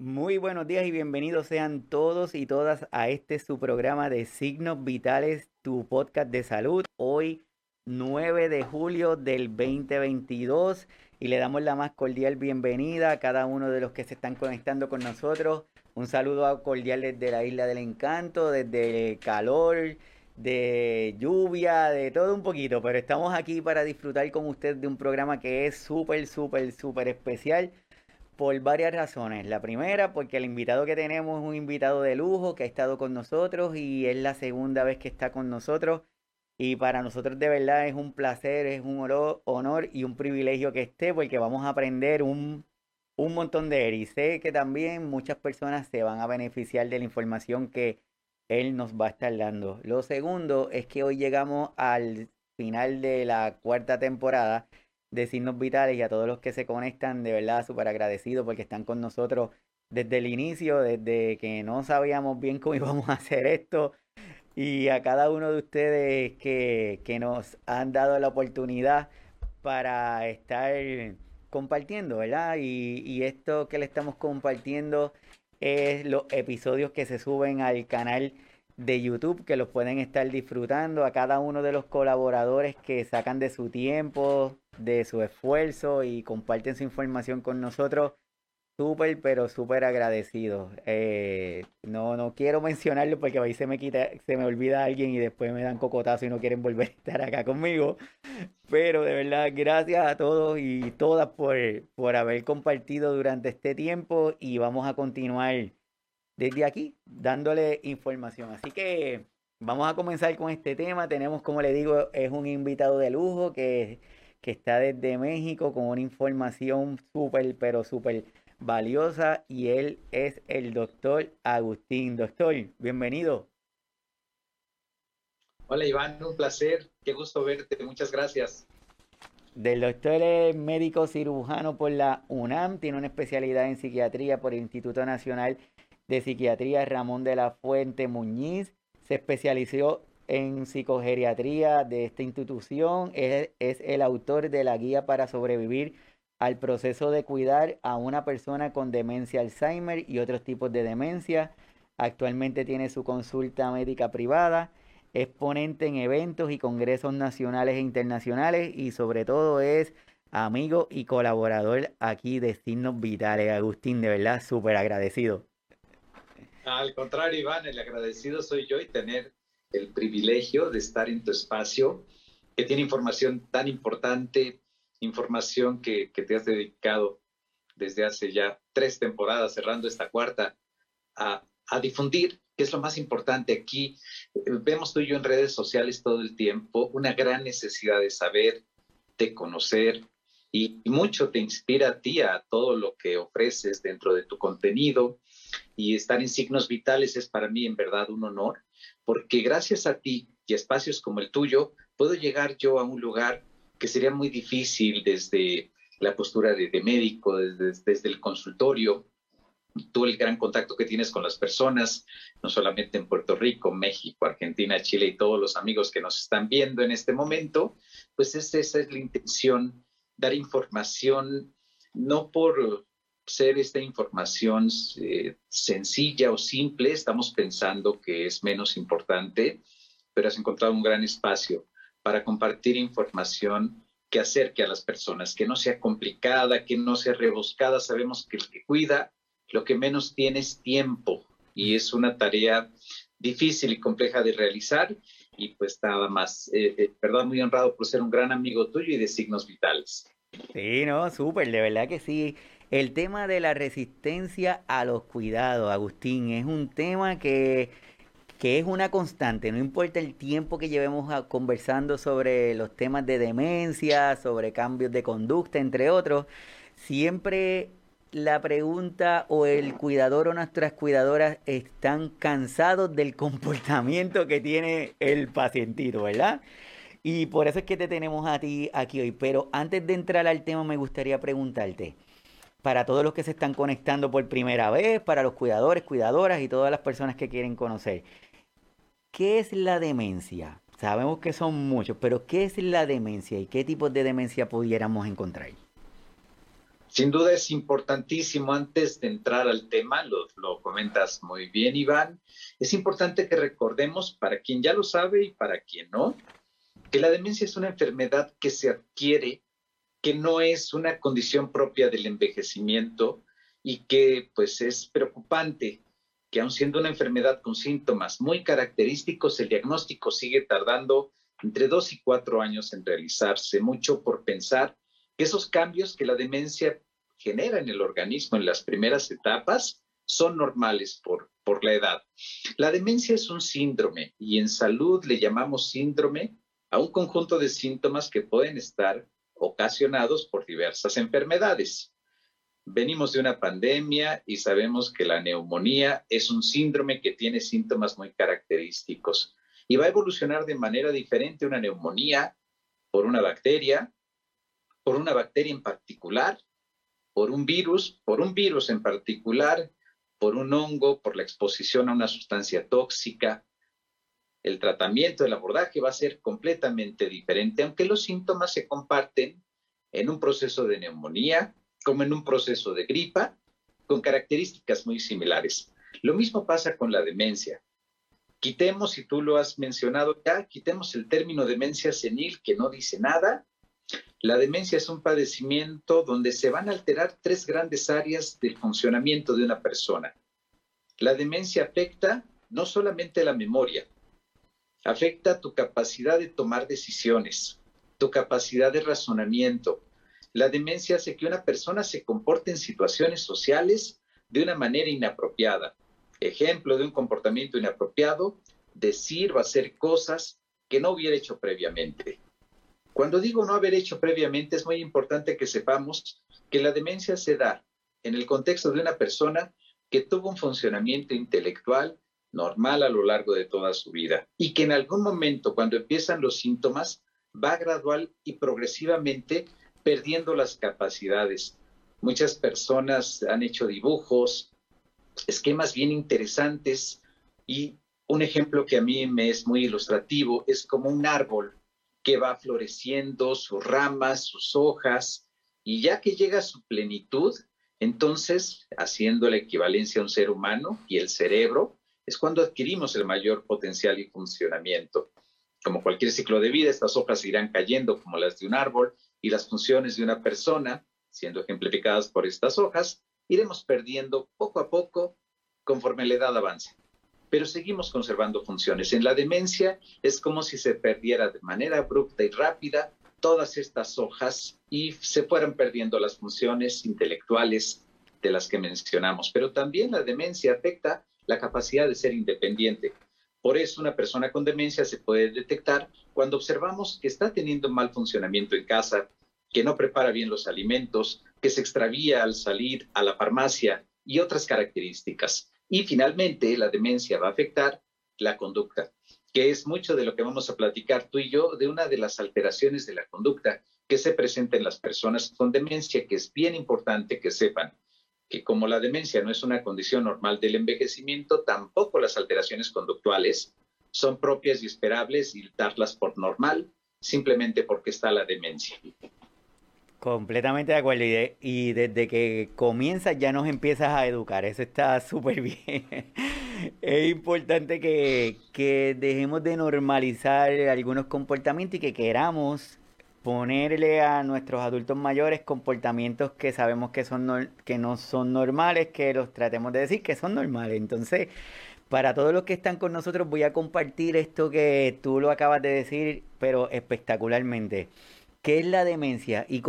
Muy buenos días y bienvenidos sean todos y todas a este su programa de Signos Vitales, tu podcast de salud. Hoy 9 de julio del 2022 y le damos la más cordial bienvenida a cada uno de los que se están conectando con nosotros. Un saludo cordial desde la Isla del Encanto, desde calor, de lluvia, de todo un poquito, pero estamos aquí para disfrutar con usted de un programa que es súper, súper, súper especial por varias razones. La primera, porque el invitado que tenemos es un invitado de lujo que ha estado con nosotros y es la segunda vez que está con nosotros. Y para nosotros de verdad es un placer, es un honor y un privilegio que esté porque vamos a aprender un, un montón de él. Y sé que también muchas personas se van a beneficiar de la información que él nos va a estar dando. Lo segundo es que hoy llegamos al final de la cuarta temporada de Signos Vitales y a todos los que se conectan, de verdad súper agradecido porque están con nosotros desde el inicio, desde que no sabíamos bien cómo íbamos a hacer esto y a cada uno de ustedes que, que nos han dado la oportunidad para estar compartiendo, ¿verdad? Y, y esto que le estamos compartiendo es los episodios que se suben al canal de YouTube que los pueden estar disfrutando, a cada uno de los colaboradores que sacan de su tiempo, de su esfuerzo y comparten su información con nosotros. Súper, pero súper agradecido. Eh, no, no quiero mencionarlo porque ahí se me quita, se me olvida alguien y después me dan cocotazo y no quieren volver a estar acá conmigo. Pero de verdad, gracias a todos y todas por, por haber compartido durante este tiempo y vamos a continuar desde aquí dándole información. Así que vamos a comenzar con este tema. Tenemos, como le digo, es un invitado de lujo que, que está desde México con una información súper, pero súper valiosa y él es el doctor Agustín. Doctor, bienvenido. Hola Iván, un placer, qué gusto verte, muchas gracias. Del doctor es médico cirujano por la UNAM, tiene una especialidad en psiquiatría por el Instituto Nacional de Psiquiatría Ramón de la Fuente Muñiz. Se especializó en psicogeriatría de esta institución. Es, el autor de la guía para sobrevivir al proceso de cuidar a una persona con demencia Alzheimer y otros tipos de demencia. Actualmente tiene su consulta médica privada. Es ponente en eventos y congresos nacionales e internacionales y sobre todo es amigo y colaborador aquí de Signos Vitales. Agustín, de verdad, súper agradecido. Al contrario, Iván, el agradecido soy yo y tener el privilegio de estar en tu espacio que tiene información tan importante, información que, te has dedicado desde hace ya tres temporadas, cerrando esta cuarta, a, a difundir, que es lo más importante aquí. Vemos tú y yo en redes sociales todo el tiempo una gran necesidad de saber, de conocer, y mucho te inspira a ti a todo lo que ofreces dentro de tu contenido y estar en signos vitales es para mí en verdad un honor, porque gracias a ti y espacios como el tuyo, puedo llegar yo a un lugar que sería muy difícil desde la postura de, médico, desde, el consultorio, tú el gran contacto que tienes con las personas, no solamente en Puerto Rico, México, Argentina, Chile y todos los amigos que nos están viendo en este momento, pues esa es la intención, dar información, no por ser esta información eh, sencilla o simple, estamos pensando que es menos importante, pero has encontrado un gran espacio para compartir información que acerque a las personas, que no sea complicada, que no sea rebuscada. Sabemos que el que cuida lo que menos tiene es tiempo y es una tarea difícil y compleja de realizar y pues nada más, eh, eh, perdón, muy honrado por ser un gran amigo tuyo y de signos vitales. Sí, no, súper, de verdad que sí. El tema de la resistencia a los cuidados, Agustín, es un tema que, que es una constante, no importa el tiempo que llevemos a, conversando sobre los temas de demencia, sobre cambios de conducta, entre otros, siempre la pregunta o el cuidador o nuestras cuidadoras están cansados del comportamiento que tiene el pacientito, ¿verdad? Y por eso es que te tenemos a ti aquí hoy. Pero antes de entrar al tema, me gustaría preguntarte, para todos los que se están conectando por primera vez, para los cuidadores, cuidadoras y todas las personas que quieren conocer. ¿Qué es la demencia? Sabemos que son muchos, pero ¿qué es la demencia y qué tipos de demencia pudiéramos encontrar? Sin duda es importantísimo, antes de entrar al tema, lo, lo, comentas muy bien, Iván, es importante que recordemos, para quien ya lo sabe y para quien no, que la demencia es una enfermedad que se adquiere, que no es una condición propia del envejecimiento y que pues es preocupante que aun siendo una enfermedad con síntomas muy característicos, el diagnóstico sigue tardando entre dos y cuatro años en realizarse, mucho por pensar que esos cambios que la demencia genera en el organismo en las primeras etapas son normales por, por la edad. La demencia es un síndrome y en salud le llamamos síndrome a un conjunto de síntomas que pueden estar ocasionados por diversas enfermedades. Venimos de una pandemia y sabemos que la neumonía es un síndrome que tiene síntomas muy característicos y va a evolucionar de manera diferente una neumonía por una bacteria, por una bacteria en particular, por un virus, por un virus en particular, por un hongo, por la exposición a una sustancia tóxica. El tratamiento, el abordaje va a ser completamente diferente, aunque los síntomas se comparten en un proceso de neumonía como en un proceso de gripa, con características muy similares. Lo mismo pasa con la demencia. Quitemos, y tú lo has mencionado ya, quitemos el término demencia senil que no dice nada. La demencia es un padecimiento donde se van a alterar tres grandes áreas del funcionamiento de una persona. La demencia afecta no solamente la memoria, afecta tu capacidad de tomar decisiones, tu capacidad de razonamiento. La demencia hace que una persona se comporte en situaciones sociales de una manera inapropiada, ejemplo de un comportamiento inapropiado, decir o hacer cosas que no hubiera hecho previamente. Cuando digo no haber hecho previamente, es muy importante que sepamos que la demencia se da en el contexto de una persona que tuvo un funcionamiento intelectual normal a lo largo de toda su vida y que en algún momento, cuando empiezan los síntomas, va gradual y progresivamente perdiendo las capacidades. Muchas personas han hecho dibujos, esquemas bien interesantes y un ejemplo que a mí me es muy ilustrativo es como un árbol que va floreciendo sus ramas, sus hojas, y ya que llega a su plenitud, entonces, haciendo la equivalencia a un ser humano y el cerebro, es cuando adquirimos el mayor potencial y funcionamiento. Como cualquier ciclo de vida, estas hojas irán cayendo como las de un árbol y las funciones de una persona, siendo ejemplificadas por estas hojas, iremos perdiendo poco a poco conforme la edad avance. Pero seguimos conservando funciones. En la demencia es como si se perdiera de manera abrupta y rápida todas estas hojas y se fueran perdiendo las funciones intelectuales de las que mencionamos. Pero también la demencia afecta la capacidad de ser independiente. Por eso una persona con demencia se puede detectar cuando observamos que está teniendo mal funcionamiento en casa, que no prepara bien los alimentos, que se extravía al salir a la farmacia y otras características. Y finalmente, la demencia va a afectar la conducta, que es mucho de lo que vamos a platicar tú y yo de una de las alteraciones de la conducta que se presenta en las personas con demencia, que es bien importante que sepan que como la demencia no es una condición normal del envejecimiento, tampoco las alteraciones conductuales son propias y esperables y darlas por normal simplemente porque está la demencia. Completamente de acuerdo. Y, desde que comienzas ya nos empiezas a educar. Eso está súper bien. es importante que, que, dejemos de normalizar algunos comportamientos y que queramos ponerle a nuestros adultos mayores comportamientos que sabemos que, son que no son normales, que los tratemos de decir que son normales. Entonces, para todos los que están con nosotros voy a compartir esto que tú lo acabas de decir, pero espectacularmente. ¿Qué es la demencia? Y,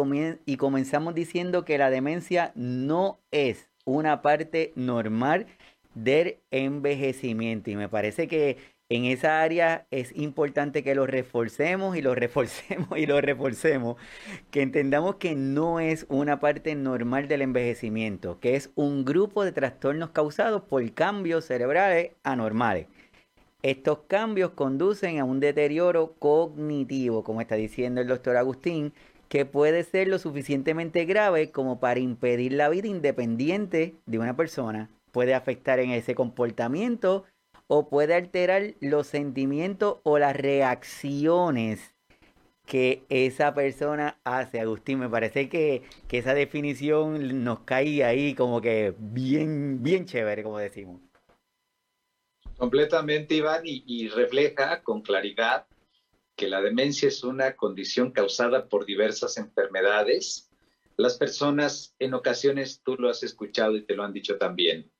y comenzamos diciendo que la demencia no es una parte normal del envejecimiento. Y me parece que en esa área es importante que lo reforcemos y lo reforcemos y lo reforcemos, que entendamos que no es una parte normal del envejecimiento, que es un grupo de trastornos causados por cambios cerebrales anormales. Estos cambios conducen a un deterioro cognitivo, como está diciendo el doctor Agustín, que puede ser lo suficientemente grave como para impedir la vida independiente de una persona. Puede afectar en ese comportamiento o puede alterar los sentimientos o las reacciones que esa persona hace. Agustín, me parece que, que esa definición nos cae ahí como que bien, bien chévere, como decimos. Completamente, Iván, y, refleja con claridad que la demencia es una condición causada por diversas enfermedades. Las personas, en ocasiones, tú lo has escuchado y te lo han dicho también,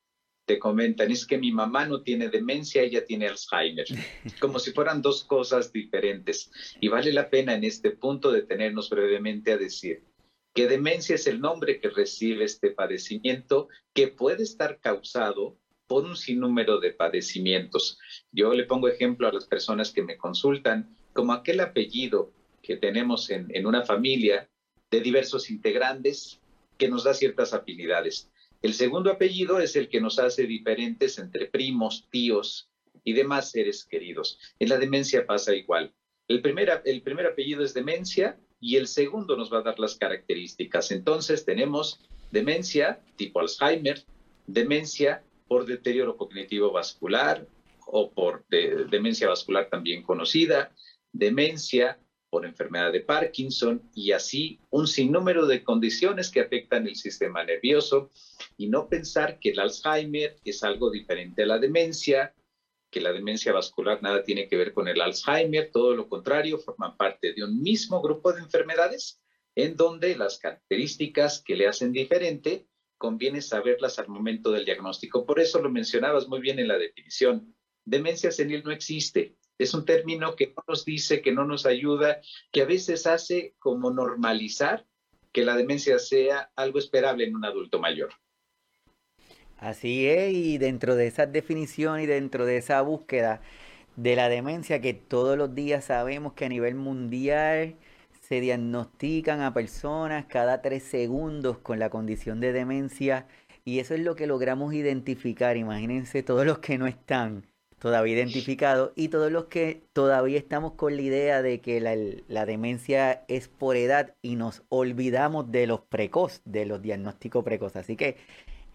te comentan, es que mi mamá no tiene demencia, ella tiene Alzheimer, como si fueran dos cosas diferentes. Y vale la pena en este punto detenernos brevemente a decir que demencia es el nombre que recibe este padecimiento que puede estar causado por un sinnúmero de padecimientos. Yo le pongo ejemplo a las personas que me consultan, como aquel apellido que tenemos en, en una familia de diversos integrantes que nos da ciertas habilidades. El segundo apellido es el que nos hace diferentes entre primos, tíos y demás seres queridos. En la demencia pasa igual. El primer, el primer apellido es demencia y el segundo nos va a dar las características. Entonces tenemos demencia tipo Alzheimer, demencia por deterioro cognitivo vascular o por demencia vascular también conocida, demencia por enfermedad de Parkinson y así un sinnúmero de condiciones que afectan el sistema nervioso y no pensar que el Alzheimer es algo diferente a la demencia, que la demencia vascular nada tiene que ver con el Alzheimer, todo lo contrario, forman parte de un mismo grupo de enfermedades en donde las características que le hacen diferente conviene saberlas al momento del diagnóstico. Por eso lo mencionabas muy bien en la definición. Demencia senil no existe. Es un término que no nos dice, que no nos ayuda, que a veces hace como normalizar que la demencia sea algo esperable en un adulto mayor. Así es, y dentro de esa definición y dentro de esa búsqueda de la demencia que todos los días sabemos que a nivel mundial se diagnostican a personas cada tres segundos con la condición de demencia y eso es lo que logramos identificar. Imagínense todos los que no están todavía identificados y todos los que todavía estamos con la idea de que la, demencia es por edad y nos olvidamos de los precoz, de los diagnósticos precoces. Así que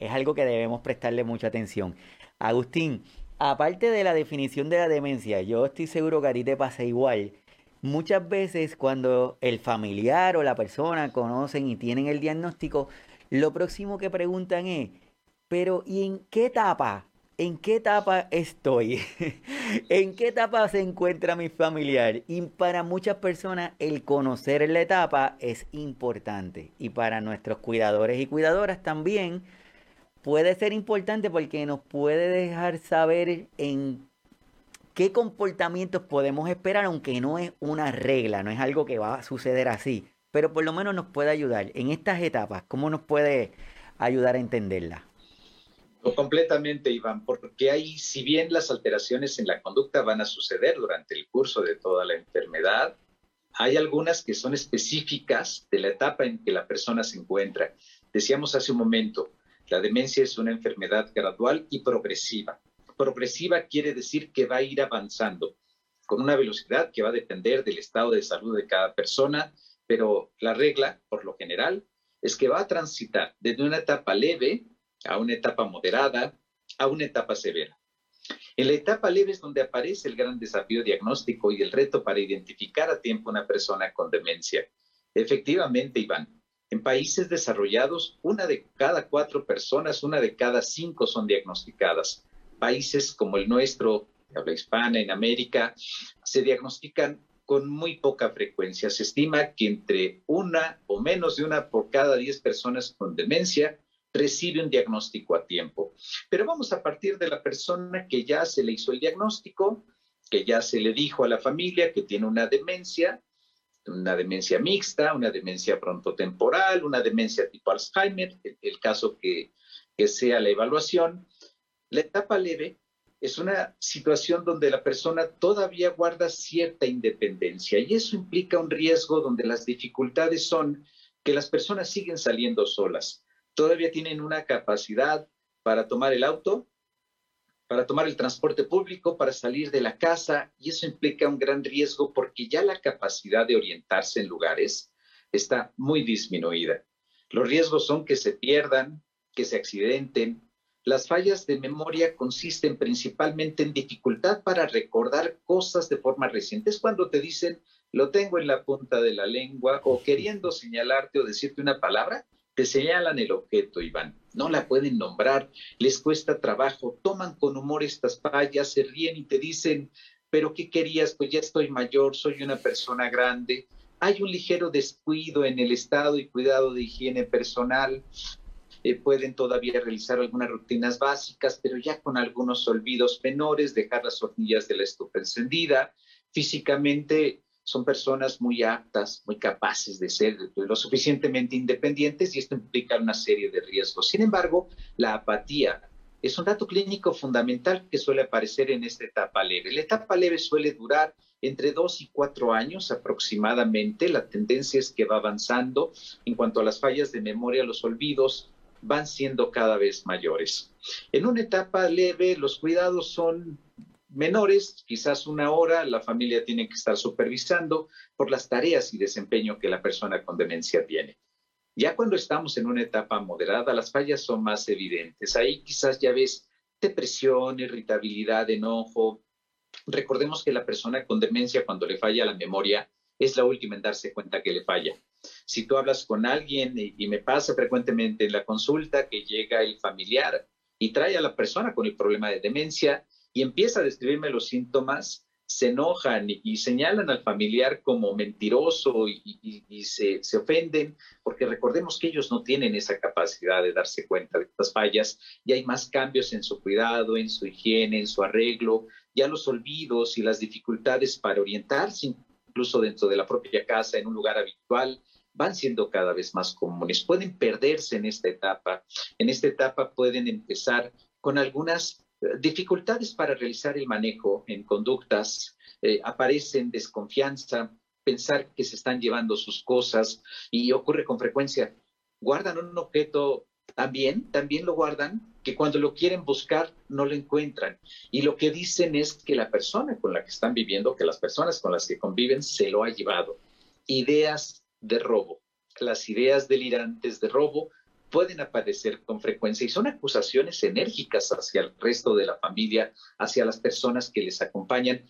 es algo que debemos prestarle mucha atención. Agustín, aparte de la definición de la demencia, yo estoy seguro que a ti te pasa igual muchas veces cuando el familiar o la persona conocen y tienen el diagnóstico, lo próximo que preguntan es, pero ¿y en qué etapa? ¿En qué etapa estoy? ¿En qué etapa se encuentra mi familiar? Y para muchas personas el conocer la etapa es importante. Y para nuestros cuidadores y cuidadoras también puede ser importante porque nos puede dejar saber en qué comportamientos podemos esperar, aunque no es una regla, no es algo que va a suceder así, pero por lo menos nos puede ayudar en estas etapas, ¿cómo nos puede ayudar a entenderla? Completamente, Iván, porque hay, si bien las alteraciones en la conducta van a suceder durante el curso de toda la enfermedad, hay algunas que son específicas de la etapa en que la persona se encuentra. Decíamos hace un momento, la demencia es una enfermedad gradual y progresiva. Progresiva quiere decir que va a ir avanzando con una velocidad que va a depender del estado de salud de cada persona, pero la regla, por lo general, es que va a transitar desde una etapa leve a una etapa moderada a una etapa severa. En la etapa leve es donde aparece el gran desafío diagnóstico y el reto para identificar a tiempo una persona con demencia. Efectivamente, Iván, en países desarrollados, una de cada cuatro personas, una de cada cinco son diagnosticadas países como el nuestro, de habla hispana, en América, se diagnostican con muy poca frecuencia. Se estima que entre una o menos de una por cada diez personas con demencia recibe un diagnóstico a tiempo. Pero vamos a partir de la persona que ya se le hizo el diagnóstico, que ya se le dijo a la familia que tiene una demencia, una demencia mixta, una demencia frontotemporal, una demencia tipo Alzheimer, el, caso que sea la evaluación, la etapa leve es una situación donde la persona todavía guarda cierta independencia y eso implica un riesgo donde las dificultades son que las personas siguen saliendo solas. Todavía tienen una capacidad para tomar el auto, para tomar el transporte público, para salir de la casa y eso implica un gran riesgo porque ya la capacidad de orientarse en lugares está muy disminuida. Los riesgos son que se pierdan, que se accidenten, las fallas de memoria consisten principalmente en dificultad para recordar cosas de forma reciente. Es cuando te dicen lo tengo en la punta de la lengua o queriendo señalarte o decirte una palabra, te señalan el objeto, Iván. No la pueden nombrar, les cuesta trabajo, toman con humor estas fallas, se ríen y te dicen, pero ¿qué querías? Pues ya estoy mayor, soy una persona grande. Hay un ligero descuido en el estado y cuidado de higiene personal. Eh, pueden todavía realizar algunas rutinas básicas, pero ya con algunos olvidos menores, dejar las hornillas de la estufa encendida. Físicamente son personas muy aptas, muy capaces de ser lo suficientemente independientes y esto implica una serie de riesgos. Sin embargo, la apatía es un dato clínico fundamental que suele aparecer en esta etapa leve. La etapa leve suele durar entre dos y cuatro años aproximadamente. La tendencia es que va avanzando. En cuanto a las fallas de memoria, los olvidos van siendo cada vez mayores. En una etapa leve, los cuidados son menores, quizás una hora, la familia tiene que estar supervisando por las tareas y desempeño que la persona con demencia tiene. Ya cuando estamos en una etapa moderada, las fallas son más evidentes. Ahí quizás ya ves depresión, irritabilidad, enojo. Recordemos que la persona con demencia, cuando le falla la memoria, es la última en darse cuenta que le falla. Si tú hablas con alguien, y, me pasa frecuentemente en la consulta que llega el familiar y trae a la persona con el problema de demencia, y empieza a describirme los síntomas, se enojan y, señalan al familiar como mentiroso y, se, se, ofenden, porque recordemos que ellos no tienen esa capacidad de darse cuenta de estas fallas y hay más cambios en su cuidado, en su higiene, en su arreglo, ya los olvidos y las dificultades para orientarse incluso dentro de la propia casa, en un lugar habitual, van siendo cada vez más comunes. Pueden perderse en esta etapa. En esta etapa pueden empezar con algunas dificultades para realizar el manejo en conductas, eh, aparecen desconfianza, pensar que se están llevando sus cosas y ocurre con frecuencia. Guardan un objeto también, también lo guardan, que cuando lo quieren buscar no lo encuentran. Y lo que dicen es que la persona con la que están viviendo, que las personas con las que conviven, se lo ha llevado. Ideas de robo. Las ideas delirantes de robo pueden aparecer con frecuencia y son acusaciones enérgicas hacia el resto de la familia, hacia las personas que les acompañan.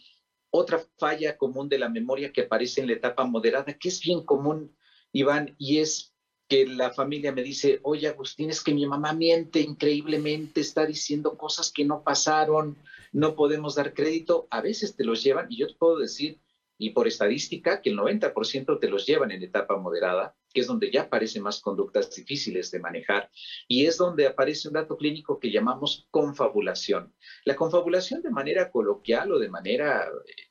Otra falla común de la memoria que aparece en la etapa moderada, que es bien común, Iván, y es que la familia me dice, oye Agustín, es que mi mamá miente increíblemente, está diciendo cosas que no pasaron, no podemos dar crédito, a veces te los llevan y yo te puedo decir, y por estadística, que el 90% te los llevan en etapa moderada, que es donde ya aparecen más conductas difíciles de manejar, y es donde aparece un dato clínico que llamamos confabulación. La confabulación de manera coloquial o de manera,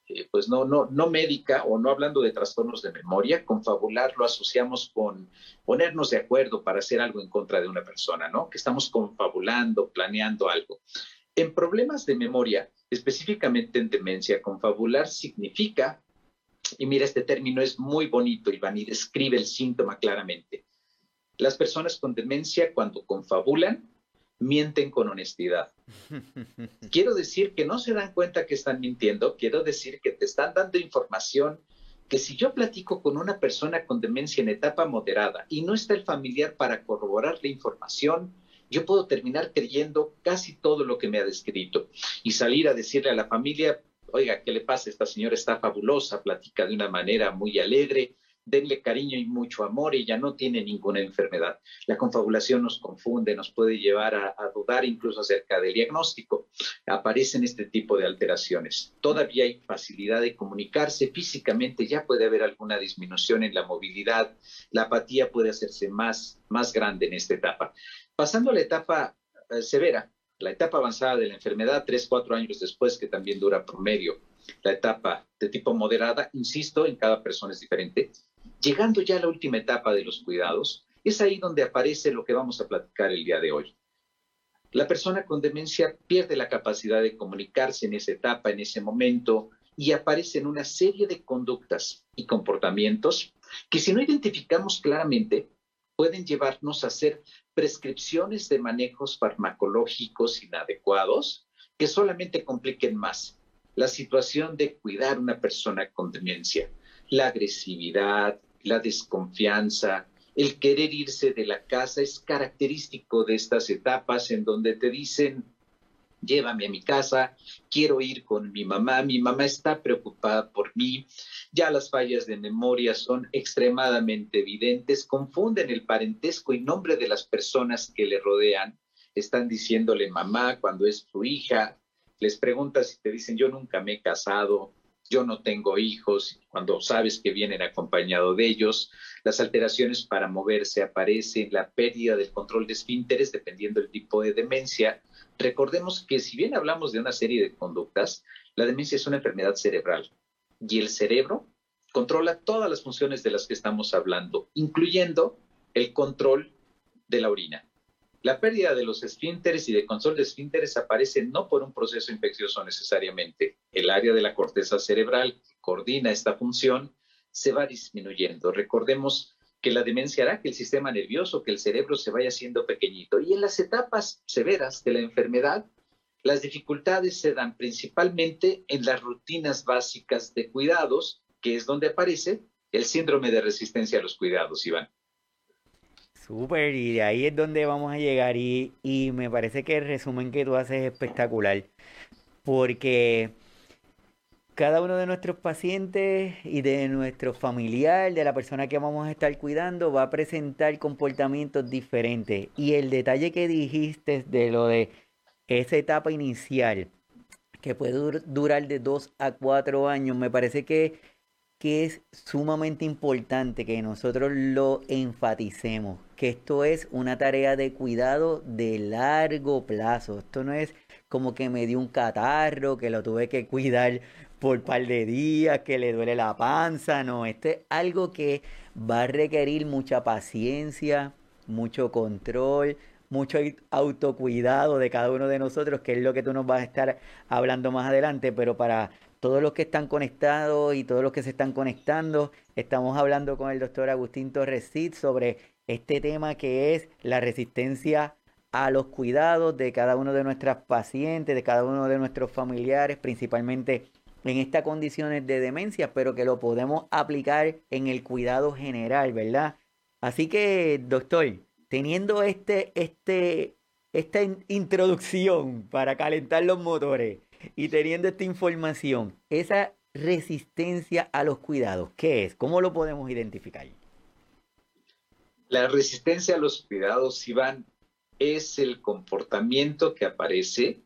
eh, pues no, no, no médica o no hablando de trastornos de memoria, confabular lo asociamos con ponernos de acuerdo para hacer algo en contra de una persona, ¿no? Que estamos confabulando, planeando algo. En problemas de memoria, específicamente en demencia, confabular significa y mira, este término es muy bonito, Iván, y describe el síntoma claramente. Las personas con demencia, cuando confabulan, mienten con honestidad. Quiero decir que no se dan cuenta que están mintiendo, quiero decir que te están dando información que si yo platico con una persona con demencia en etapa moderada y no está el familiar para corroborar la información, yo puedo terminar creyendo casi todo lo que me ha descrito y salir a decirle a la familia, oiga, ¿qué le pasa? Esta señora está fabulosa, platica de una manera muy alegre, denle cariño y mucho amor, ella no tiene ninguna enfermedad. La confabulación nos confunde, nos puede llevar a, dudar incluso acerca del diagnóstico. Aparecen este tipo de alteraciones. Todavía hay facilidad de comunicarse físicamente, ya puede haber alguna disminución en la movilidad, la apatía puede hacerse más, más grande en esta etapa. Pasando a la etapa eh, severa, la etapa avanzada de la enfermedad, tres, cuatro años después, que también dura promedio. La etapa de tipo moderada, insisto, en cada persona es diferente. Llegando ya a la última etapa de los cuidados, es ahí donde aparece lo que vamos a platicar el día de hoy. La persona con demencia pierde la capacidad de comunicarse en esa etapa, en ese momento, y aparecen una serie de conductas y comportamientos que si no identificamos claramente, pueden llevarnos a ser prescripciones de manejos farmacológicos inadecuados que solamente compliquen más la situación de cuidar a una persona con demencia. La agresividad, la desconfianza, el querer irse de la casa es característico de estas etapas en donde te dicen, llévame a mi casa, quiero ir con mi mamá, mi mamá está preocupada por mí, ya las fallas de memoria son extremadamente evidentes, confunden el parentesco y nombre de las personas que le rodean, están diciéndole mamá cuando es su hija, les preguntas si te dicen yo nunca me he casado, yo no tengo hijos, cuando sabes que vienen acompañado de ellos, las alteraciones para moverse aparecen, la pérdida del control de esfínteres dependiendo del tipo de demencia, Recordemos que si bien hablamos de una serie de conductas, la demencia es una enfermedad cerebral y el cerebro controla todas las funciones de las que estamos hablando, incluyendo el control de la orina. La pérdida de los esfínteres y de control de esfínteres aparece no por un proceso infeccioso necesariamente. El área de la corteza cerebral que coordina esta función se va disminuyendo. Recordemos que la demencia hará que el sistema nervioso, que el cerebro se vaya haciendo pequeñito. Y en las etapas severas de la enfermedad, las dificultades se dan principalmente en las rutinas básicas de cuidados, que es donde aparece el síndrome de resistencia a los cuidados, Iván. Súper, y de ahí es donde vamos a llegar. Y, y me parece que el resumen que tú haces es espectacular, porque cada uno de nuestros pacientes y de nuestro familiar, de la persona que vamos a estar cuidando, va a presentar comportamientos diferentes. Y el detalle que dijiste de lo de esa etapa inicial, que puede durar de dos a cuatro años, me parece que, que es sumamente importante que nosotros lo enfaticemos, que esto es una tarea de cuidado de largo plazo. Esto no es como que me dio un catarro, que lo tuve que cuidar por par de días, que le duele la panza, no, este es algo que va a requerir mucha paciencia, mucho control, mucho autocuidado de cada uno de nosotros, que es lo que tú nos vas a estar hablando más adelante, pero para todos los que están conectados y todos los que se están conectando, estamos hablando con el doctor Agustín Torres sobre este tema que es la resistencia a los cuidados de cada uno de nuestras pacientes, de cada uno de nuestros familiares, principalmente en estas condiciones de demencia, pero que lo podemos aplicar en el cuidado general, ¿verdad? Así que, doctor, teniendo este, este, esta introducción para calentar los motores y teniendo esta información, esa resistencia a los cuidados, ¿qué es? ¿Cómo lo podemos identificar? La resistencia a los cuidados, Iván, es el comportamiento que aparece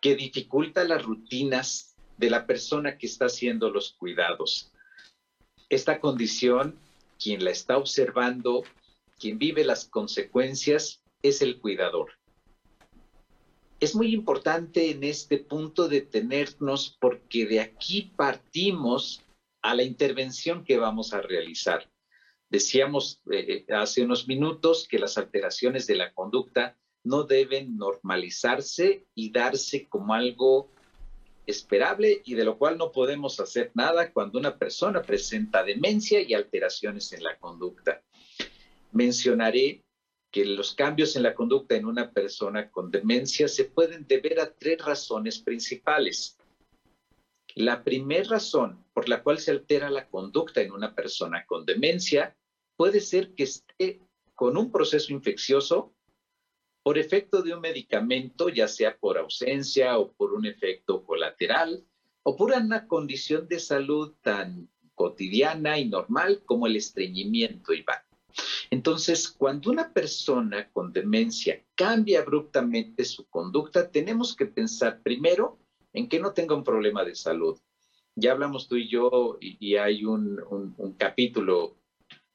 que dificulta las rutinas de la persona que está haciendo los cuidados. Esta condición, quien la está observando, quien vive las consecuencias, es el cuidador. Es muy importante en este punto detenernos porque de aquí partimos a la intervención que vamos a realizar. Decíamos eh, hace unos minutos que las alteraciones de la conducta no deben normalizarse y darse como algo esperable y de lo cual no podemos hacer nada cuando una persona presenta demencia y alteraciones en la conducta. Mencionaré que los cambios en la conducta en una persona con demencia se pueden deber a tres razones principales. La primera razón por la cual se altera la conducta en una persona con demencia puede ser que esté con un proceso infeccioso por efecto de un medicamento, ya sea por ausencia o por un efecto colateral, o por una condición de salud tan cotidiana y normal como el estreñimiento, Iván. Entonces, cuando una persona con demencia cambia abruptamente su conducta, tenemos que pensar primero en que no tenga un problema de salud. Ya hablamos tú y yo y, hay un, un capítulo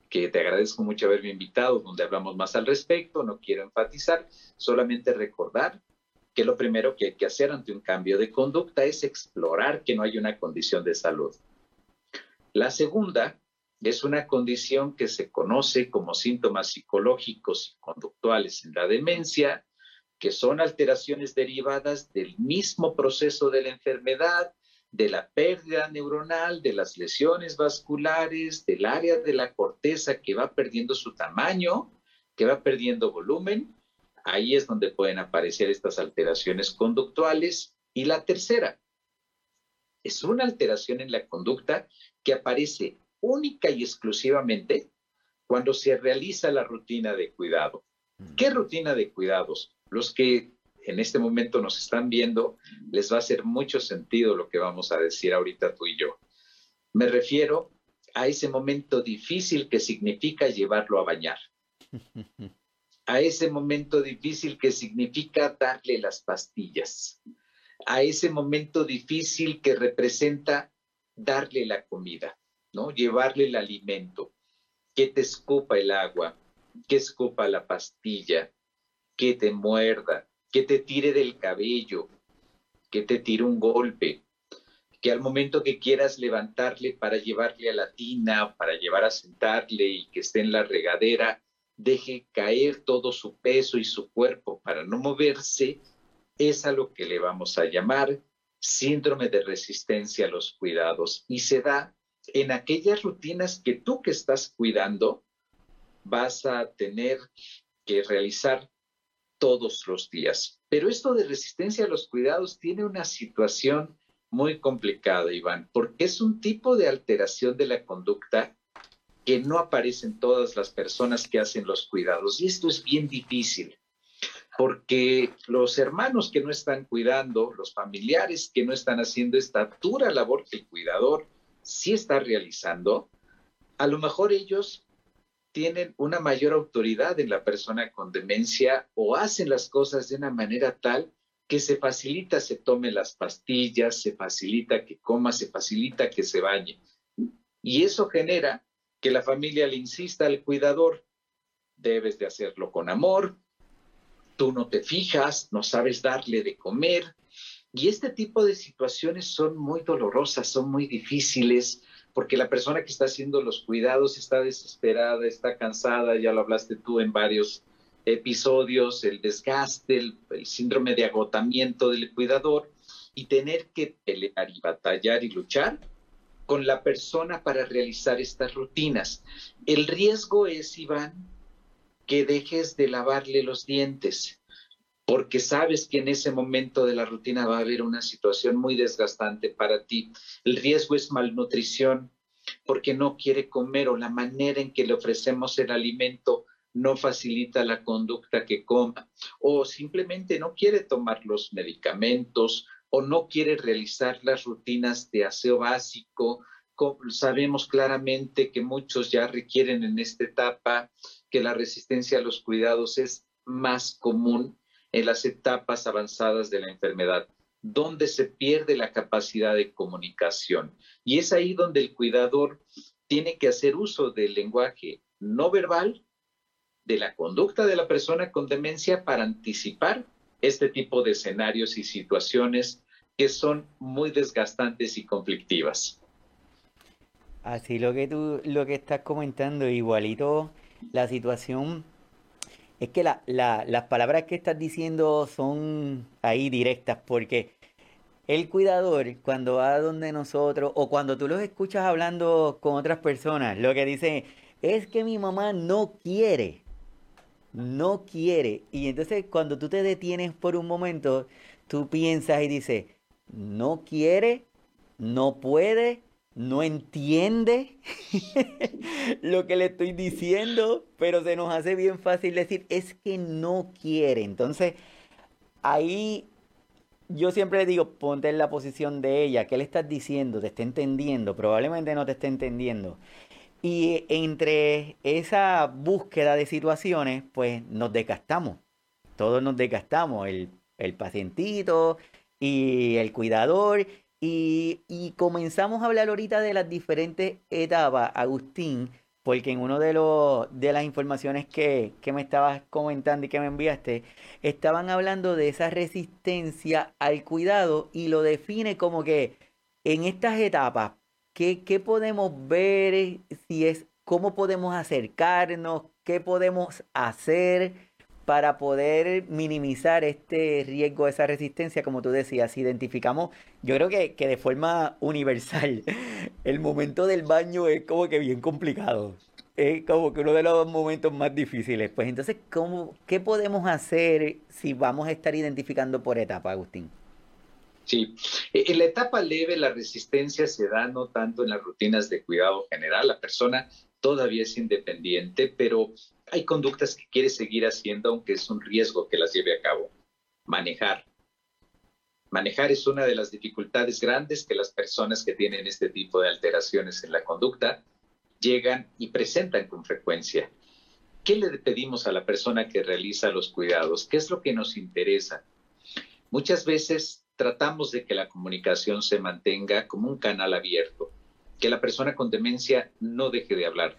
que te agradezco mucho haberme invitado, donde hablamos más al respecto. No quiero enfatizar, solamente recordar que lo primero que hay que hacer ante un cambio de conducta es explorar que no hay una condición de salud. La segunda es una condición que se conoce como síntomas psicológicos y conductuales en la demencia, que son alteraciones derivadas del mismo proceso de la enfermedad de la pérdida neuronal, de las lesiones vasculares, del área de la corteza que va perdiendo su tamaño, que va perdiendo volumen. Ahí es donde pueden aparecer estas alteraciones conductuales. Y la tercera es una alteración en la conducta que aparece única y exclusivamente cuando se realiza la rutina de cuidado. ¿Qué rutina de cuidados? Los que en este momento nos están viendo, les va a hacer mucho sentido lo que vamos a decir ahorita tú y yo. Me refiero a ese momento difícil que significa llevarlo a bañar. A ese momento difícil que significa darle las pastillas. A ese momento difícil que representa darle la comida, ¿no? Llevarle el alimento, que te escupa el agua, que escupa la pastilla, que te muerda, que te tire del cabello, que te tire un golpe, que al momento que quieras levantarle para llevarle a la tina, para llevar a sentarle y que esté en la regadera, deje caer todo su peso y su cuerpo para no moverse, es a lo que le vamos a llamar síndrome de resistencia a los cuidados. Y se da en aquellas rutinas que tú que estás cuidando vas a tener que realizar todos los días. Pero esto de resistencia a los cuidados tiene una situación muy complicada, Iván, porque es un tipo de alteración de la conducta que no aparece en todas las personas que hacen los cuidados. Y esto es bien difícil, porque los hermanos que no están cuidando, los familiares que no están haciendo esta dura labor que el cuidador sí está realizando, a lo mejor ellos tienen una mayor autoridad en la persona con demencia o hacen las cosas de una manera tal que se facilita se tome las pastillas, se facilita que coma, se facilita que se bañe. Y eso genera que la familia le insista al cuidador, debes de hacerlo con amor, tú no te fijas, no sabes darle de comer. Y este tipo de situaciones son muy dolorosas, son muy difíciles, porque la persona que está haciendo los cuidados está desesperada, está cansada, ya lo hablaste tú en varios episodios, el desgaste, el, síndrome de agotamiento del cuidador y tener que pelear y batallar y luchar con la persona para realizar estas rutinas. El riesgo es, Iván, que dejes de lavarle los dientes, porque sabes que en ese momento de la rutina va a haber una situación muy desgastante para ti. El riesgo es malnutrición, porque no quiere comer o la manera en que le ofrecemos el alimento no facilita la conducta que coma o simplemente no quiere tomar los medicamentos o no quiere realizar las rutinas de aseo básico. Sabemos claramente que muchos ya requieren en esta etapa que la resistencia a los cuidados es más común en las etapas avanzadas de la enfermedad, donde se pierde la capacidad de comunicación. Y es ahí donde el cuidador tiene que hacer uso del lenguaje no verbal de la conducta de la persona con demencia para anticipar este tipo de escenarios y situaciones que son muy desgastantes y conflictivas. Así lo que tú lo que estás comentando, igualito la situación es que las palabras que estás diciendo son ahí directas porque el cuidador cuando va donde nosotros o cuando tú los escuchas hablando con otras personas, lo que dice es que mi mamá no quiere no quiere. Y entonces cuando tú te detienes por un momento, tú piensas y dices, no quiere, no puede, no entiende lo que le estoy diciendo, pero se nos hace bien fácil decir, es que no quiere. Entonces, ahí yo siempre le digo, ponte en la posición de ella, ¿qué le estás diciendo? ¿Te está entendiendo? Probablemente no te esté entendiendo. Y entre esa búsqueda de situaciones, pues nos desgastamos. Todos nos desgastamos, el, el pacientito y el cuidador. Y, comenzamos a hablar ahorita de las diferentes etapas, Agustín, porque en una de, los, de las informaciones que, que me estabas comentando y que me enviaste, estaban hablando de esa resistencia al cuidado y lo define como que en estas etapas ¿Qué, podemos ver? Si es, ¿Cómo podemos acercarnos? ¿Qué podemos hacer para poder minimizar este riesgo, esa resistencia? Como tú decías, identificamos, yo creo que, de forma universal, el momento del baño es como que bien complicado. Es como que uno de los momentos más difíciles. Pues entonces, ¿cómo, ¿qué podemos hacer si vamos a estar identificando por etapa, Agustín? Sí, e, en la etapa leve la resistencia se da no tanto en las rutinas de cuidado general, la persona todavía es independiente, pero hay conductas que quiere seguir haciendo aunque es un riesgo que las lleve a cabo. manejar. Manejar es una de las dificultades grandes que las personas que tienen este tipo de alteraciones en la conducta llegan y presentan con frecuencia. ¿Qué le pedimos a la persona que realiza los cuidados? ¿Qué es lo que nos interesa? Muchas veces tratamos de que la comunicación se mantenga como un canal abierto, que la persona con demencia no deje de hablar,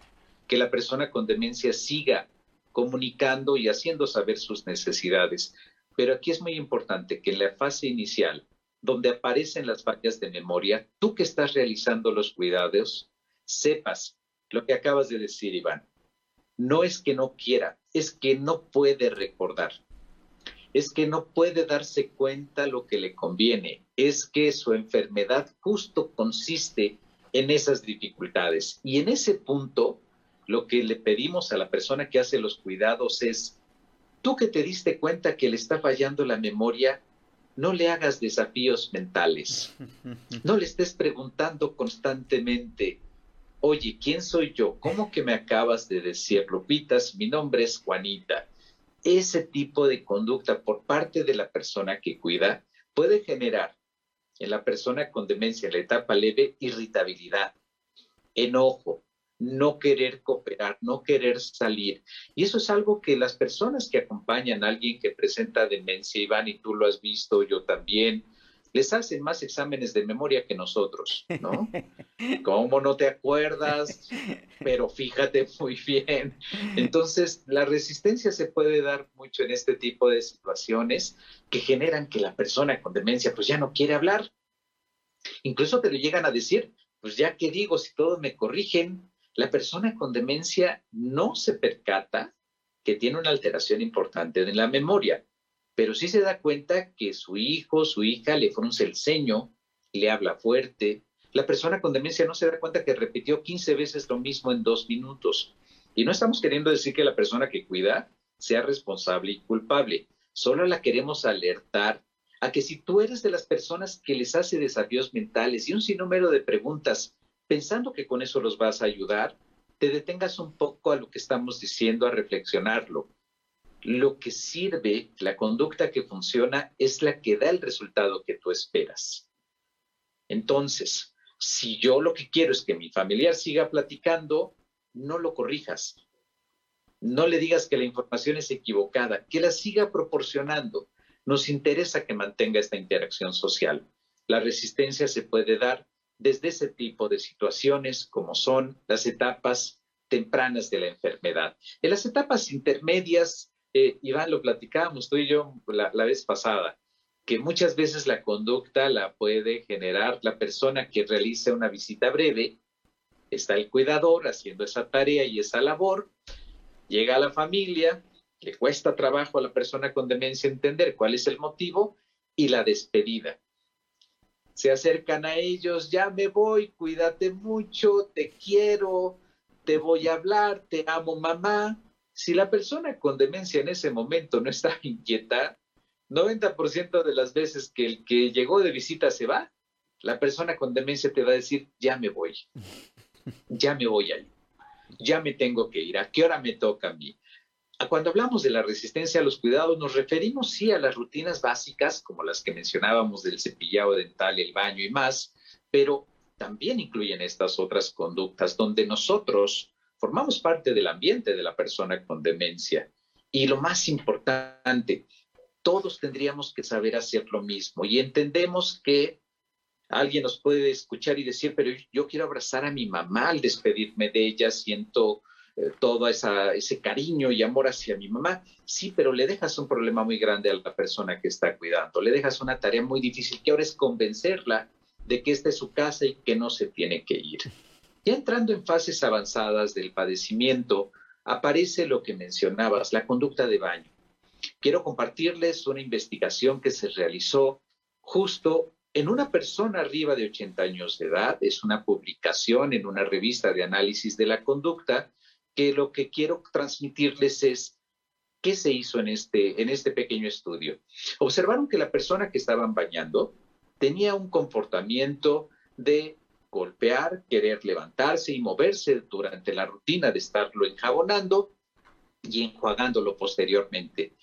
que la persona con demencia siga comunicando y haciendo saber sus necesidades. Pero aquí es muy importante que en la fase inicial, donde aparecen las fallas de memoria, tú que estás realizando los cuidados, sepas lo que acabas de decir, Iván. No es que no quiera, es que no puede recordar. Es que no puede darse cuenta lo que le conviene. Es que su enfermedad justo consiste en esas dificultades. Y en ese punto, lo que le pedimos a la persona que hace los cuidados es, tú que te diste cuenta que le está fallando la memoria, no le hagas desafíos mentales. No le estés preguntando constantemente, oye, ¿quién soy yo? ¿Cómo que me acabas de decir, Lupitas? Mi nombre es Juanita. Ese tipo de conducta por parte de la persona que cuida puede generar en la persona con demencia en la etapa leve irritabilidad, enojo, no querer cooperar, no querer salir. Y eso es algo que las personas que acompañan a alguien que presenta demencia, Iván, y tú lo has visto, yo también, les hacen más exámenes de memoria que nosotros, ¿no? ¿Cómo no te acuerdas? Pero fíjate muy bien. Entonces, la resistencia se puede dar mucho en este tipo de situaciones que generan que la persona con demencia pues ya no quiere hablar. Incluso te lo llegan a decir, pues ya que digo, si todos me corrigen, la persona con demencia no se percata que tiene una alteración importante en la memoria pero sí se da cuenta que su hijo, su hija le frunce el ceño, le habla fuerte. La persona con demencia no se da cuenta que repitió 15 veces lo mismo en dos minutos. Y no estamos queriendo decir que la persona que cuida sea responsable y culpable. Solo la queremos alertar a que si tú eres de las personas que les hace desafíos mentales y un sinnúmero de preguntas, pensando que con eso los vas a ayudar, te detengas un poco a lo que estamos diciendo, a reflexionarlo lo que sirve, la conducta que funciona, es la que da el resultado que tú esperas. Entonces, si yo lo que quiero es que mi familiar siga platicando, no lo corrijas. No le digas que la información es equivocada, que la siga proporcionando. Nos interesa que mantenga esta interacción social. La resistencia se puede dar desde ese tipo de situaciones como son las etapas tempranas de la enfermedad. En las etapas intermedias eh, Iván, lo platicábamos tú y yo la, vez pasada, que muchas veces la conducta la puede generar la persona que realiza una visita breve, está el cuidador haciendo esa tarea y esa labor, llega a la familia, le cuesta trabajo a la persona con demencia entender cuál es el motivo y la despedida. Se acercan a ellos, ya me voy, cuídate mucho, te quiero, te voy a hablar, te amo mamá, si la persona con demencia en ese momento no está inquieta, 90% de las veces que el que llegó de visita se va, la persona con demencia te va a decir, ya me voy, ya me voy ahí, ya me tengo que ir, ¿a qué hora me toca a mí? Cuando hablamos de la resistencia a los cuidados, nos referimos sí a las rutinas básicas, como las que mencionábamos del cepillado dental, el baño y más, pero también incluyen estas otras conductas donde nosotros formamos parte del ambiente de la persona con demencia. Y lo más importante, todos tendríamos que saber hacer lo mismo y entendemos que alguien nos puede escuchar y decir, pero yo quiero abrazar a mi mamá al despedirme de ella, siento eh, todo ese cariño y amor hacia mi mamá. Sí, pero le dejas un problema muy grande a la persona que está cuidando, le dejas una tarea muy difícil que ahora es convencerla de que esta es su casa y que no se tiene que ir. Ya entrando en fases avanzadas del padecimiento, aparece lo que mencionabas, la conducta de baño. Quiero compartirles una investigación que se realizó justo en una persona arriba de 80 años de edad. Es una publicación en una revista de análisis de la conducta que lo que quiero transmitirles es qué se hizo en este, en este pequeño estudio. Observaron que la persona que estaban bañando tenía un comportamiento de golpear, querer levantarse y moverse durante la rutina de estarlo enjabonando y enjuagándolo posteriormente.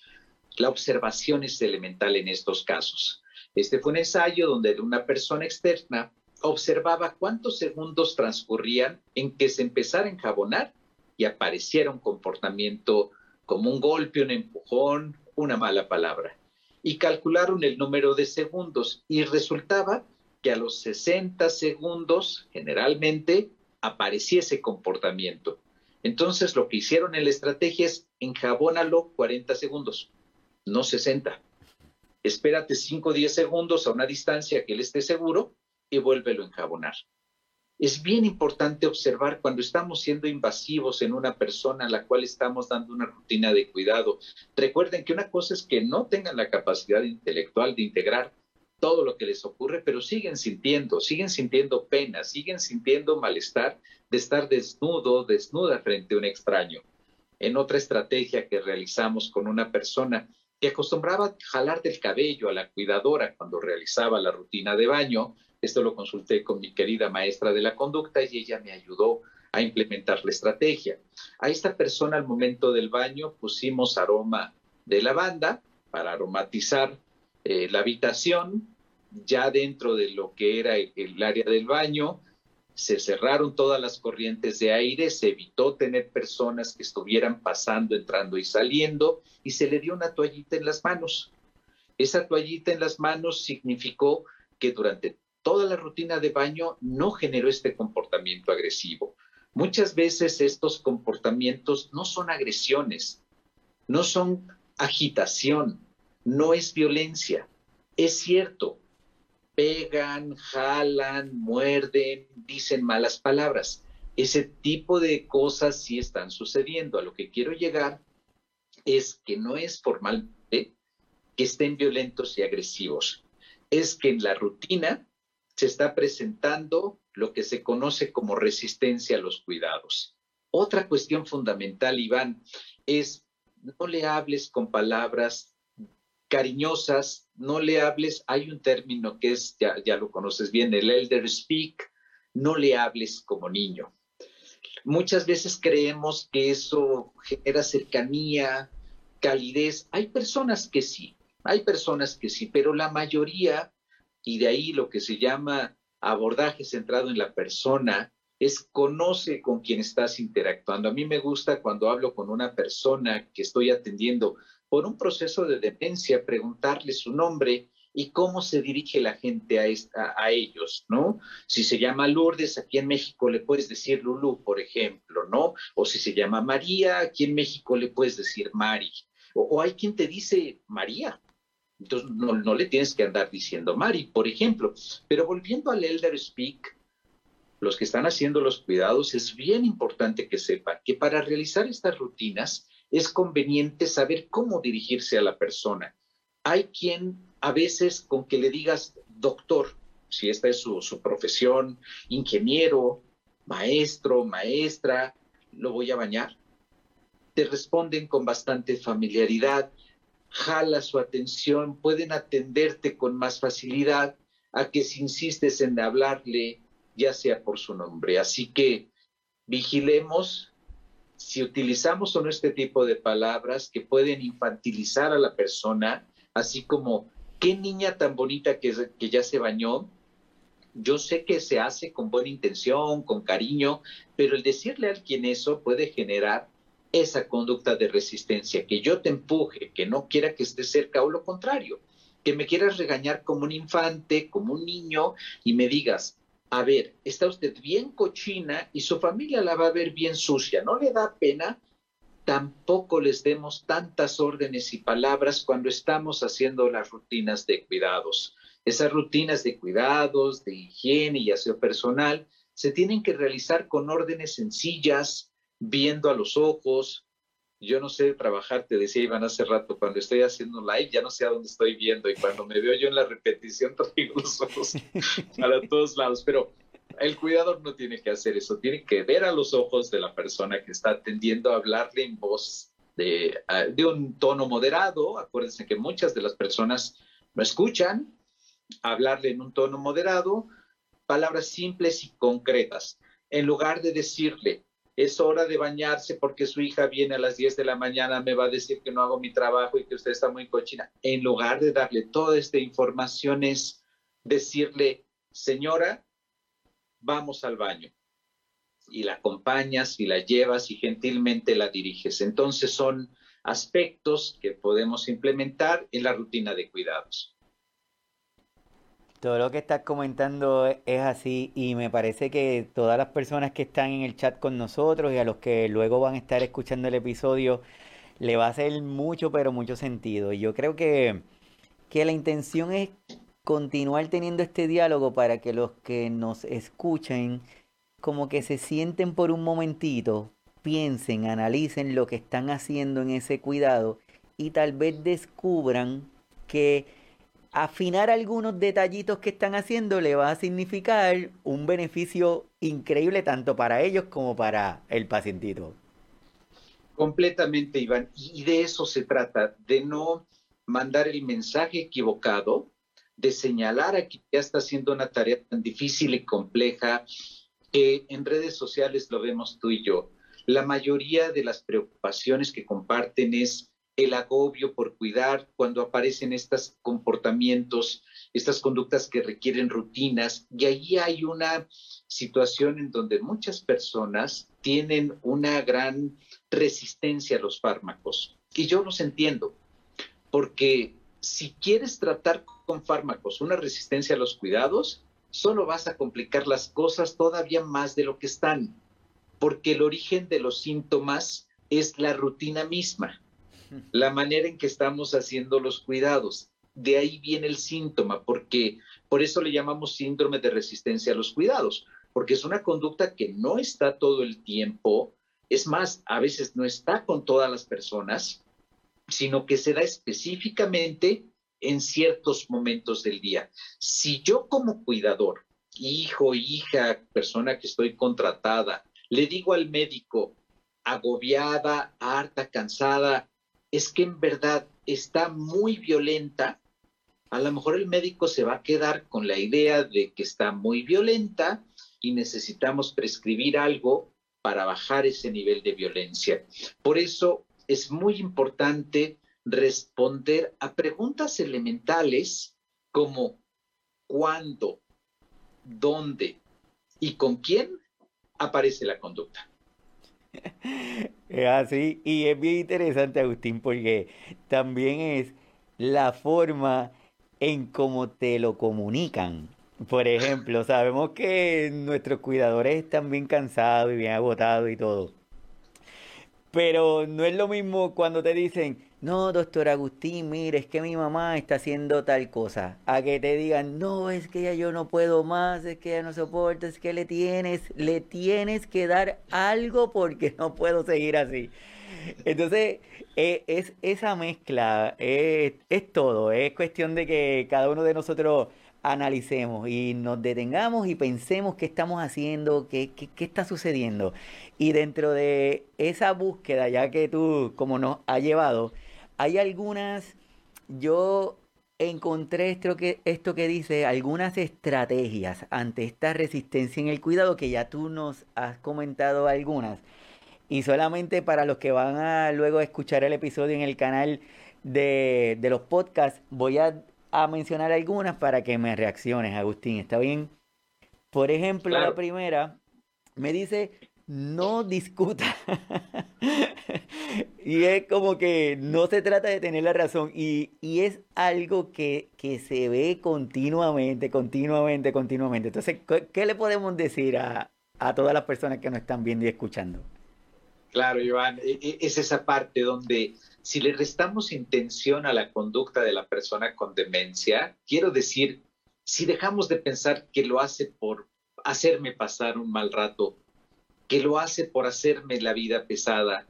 La observación es elemental en estos casos. Este fue un ensayo donde una persona externa observaba cuántos segundos transcurrían en que se empezara a enjabonar y apareciera comportamiento como un golpe, un empujón, una mala palabra. Y calcularon el número de segundos y resultaba que a los 60 segundos generalmente aparecía ese comportamiento. Entonces lo que hicieron en la estrategia es enjabónalo 40 segundos, no 60. Espérate 5 o 10 segundos a una distancia que él esté seguro y vuélvelo a enjabonar. Es bien importante observar cuando estamos siendo invasivos en una persona a la cual estamos dando una rutina de cuidado. Recuerden que una cosa es que no tengan la capacidad intelectual de integrar todo lo que les ocurre, pero siguen sintiendo, siguen sintiendo pena, siguen sintiendo malestar de estar desnudo, desnuda frente a un extraño. En otra estrategia que realizamos con una persona que acostumbraba jalar del cabello a la cuidadora cuando realizaba la rutina de baño, esto lo consulté con mi querida maestra de la conducta y ella me ayudó a implementar la estrategia. A esta persona al momento del baño pusimos aroma de lavanda para aromatizar eh, la habitación, ya dentro de lo que era el, área del baño, se cerraron todas las corrientes de aire, se evitó tener personas que estuvieran pasando, entrando y saliendo, y se le dio una toallita en las manos. Esa toallita en las manos significó que durante toda la rutina de baño no generó este comportamiento agresivo. Muchas veces estos comportamientos no son agresiones, no son agitación, no es violencia. Es cierto, pegan, jalan, muerden, dicen malas palabras. Ese tipo de cosas sí están sucediendo. A lo que quiero llegar es que no es formalmente que estén violentos y agresivos. Es que en la rutina se está presentando lo que se conoce como resistencia a los cuidados. Otra cuestión fundamental, Iván, es no le hables con palabras cariñosas, no le hables, hay un término que es, ya, ya lo conoces bien, el elder speak, no le hables como niño. Muchas veces creemos que eso genera cercanía, calidez. Hay personas que sí, hay personas que sí, pero la mayoría, y de ahí lo que se llama abordaje centrado en la persona, es conoce con quien estás interactuando. A mí me gusta cuando hablo con una persona que estoy atendiendo, por un proceso de demencia, preguntarle su nombre y cómo se dirige la gente a, ellos, ¿no? Si se llama Lourdes, aquí en México le puedes decir Lulu, por ejemplo, ¿no? O si se llama María, aquí en México le puedes decir Mari. O, hay quien te dice María. Entonces no, no le tienes que andar diciendo Mari, por ejemplo. Pero volviendo al Elder Speak, los que están haciendo los cuidados, es bien importante que sepan que para realizar estas rutinas, es conveniente saber cómo dirigirse a la persona. Hay quien a veces con que le digas doctor, si esta es su, profesión, ingeniero, maestro, maestra, lo voy a bañar. Te responden con bastante familiaridad, jala su atención, pueden atenderte con más facilidad a que si insistes en hablarle, ya sea por su nombre. Así que vigilemos si utilizamos o no este tipo de palabras que pueden infantilizar a la persona, así como, qué niña tan bonita que, ya se bañó, yo sé que se hace con buena intención, con cariño, pero el decirle a alguien eso puede generar esa conducta de resistencia, que yo te empuje, que no quiera que esté cerca o lo contrario, que me quieras regañar como un infante, como un niño y me digas, a ver, está usted bien cochina y su familia la va a ver bien sucia, ¿no le da pena? Tampoco les demos tantas órdenes y palabras cuando estamos haciendo las rutinas de cuidados. Esas rutinas de cuidados, de higiene y aseo personal se tienen que realizar con órdenes sencillas, viendo a los ojos, yo no sé trabajar, te decía Iván hace rato, cuando estoy haciendo live ya no sé a dónde estoy viendo y cuando me veo yo en la repetición traigo los ojos para todos lados, pero el cuidador no tiene que hacer eso, tiene que ver a los ojos de la persona que está atendiendo, a hablarle en voz de, de un tono moderado, acuérdense que muchas de las personas no escuchan, hablarle en un tono moderado, palabras simples y concretas, en lugar de decirle, es hora de bañarse porque su hija viene a las 10 de la mañana, me va a decir que no hago mi trabajo y que usted está muy cochina. En lugar de darle toda esta información es decirle, señora, vamos al baño. Y la acompañas y la llevas y gentilmente la diriges. Entonces son aspectos que podemos implementar en la rutina de cuidados. Todo lo que estás comentando es así y me parece que todas las personas que están en el chat con nosotros y a los que luego van a estar escuchando el episodio le va a hacer mucho pero mucho sentido. Y yo creo que, que la intención es continuar teniendo este diálogo para que los que nos escuchen como que se sienten por un momentito, piensen, analicen lo que están haciendo en ese cuidado y tal vez descubran que afinar algunos detallitos que están haciendo le va a significar un beneficio increíble tanto para ellos como para el pacientito. Completamente, Iván. Y de eso se trata, de no mandar el mensaje equivocado, de señalar a quien ya está haciendo una tarea tan difícil y compleja que en redes sociales lo vemos tú y yo. La mayoría de las preocupaciones que comparten es el agobio por cuidar cuando aparecen estos comportamientos, estas conductas que requieren rutinas. Y ahí hay una situación en donde muchas personas tienen una gran resistencia a los fármacos. Y yo los entiendo, porque si quieres tratar con fármacos una resistencia a los cuidados, solo vas a complicar las cosas todavía más de lo que están, porque el origen de los síntomas es la rutina misma la manera en que estamos haciendo los cuidados. De ahí viene el síntoma, porque por eso le llamamos síndrome de resistencia a los cuidados, porque es una conducta que no está todo el tiempo, es más, a veces no está con todas las personas, sino que se da específicamente en ciertos momentos del día. Si yo como cuidador, hijo, hija, persona que estoy contratada, le digo al médico, agobiada, harta, cansada, es que en verdad está muy violenta, a lo mejor el médico se va a quedar con la idea de que está muy violenta y necesitamos prescribir algo para bajar ese nivel de violencia. Por eso es muy importante responder a preguntas elementales como cuándo, dónde y con quién aparece la conducta. Es así, y es bien interesante, Agustín, porque también es la forma en cómo te lo comunican. Por ejemplo, sabemos que nuestros cuidadores están bien cansados y bien agotados y todo. Pero no es lo mismo cuando te dicen, no, doctor Agustín, mire, es que mi mamá está haciendo tal cosa. A que te digan, no, es que ya yo no puedo más, es que ya no soporto, es que le tienes, le tienes que dar algo porque no puedo seguir así. Entonces, e, es, esa mezcla, es todo, es cuestión de que cada uno de nosotros analicemos y nos detengamos y pensemos qué estamos haciendo, qué, qué, qué, está sucediendo. Y dentro de esa búsqueda, ya que tú como nos ha llevado, hay algunas, yo encontré esto que, esto que dice, algunas estrategias ante esta resistencia en el cuidado, que ya tú nos has comentado algunas. Y solamente para los que van a luego escuchar el episodio en el canal de, de los podcasts, voy a, a, mencionar algunas para que me reacciones, Agustín. ¿Está bien? Por ejemplo, claro. la primera me dice, no discuta. y es como que no se trata de tener la razón. Y, y es algo que, que, se ve continuamente, continuamente, continuamente. Entonces, ¿qué, le podemos decir a, a, todas las personas que nos están viendo y escuchando? Claro, Iván, e, e, es esa parte donde si le restamos intención a la conducta de la persona con demencia, quiero decir, si dejamos de pensar que lo hace por hacerme pasar un mal rato, que lo hace por hacerme la vida pesada.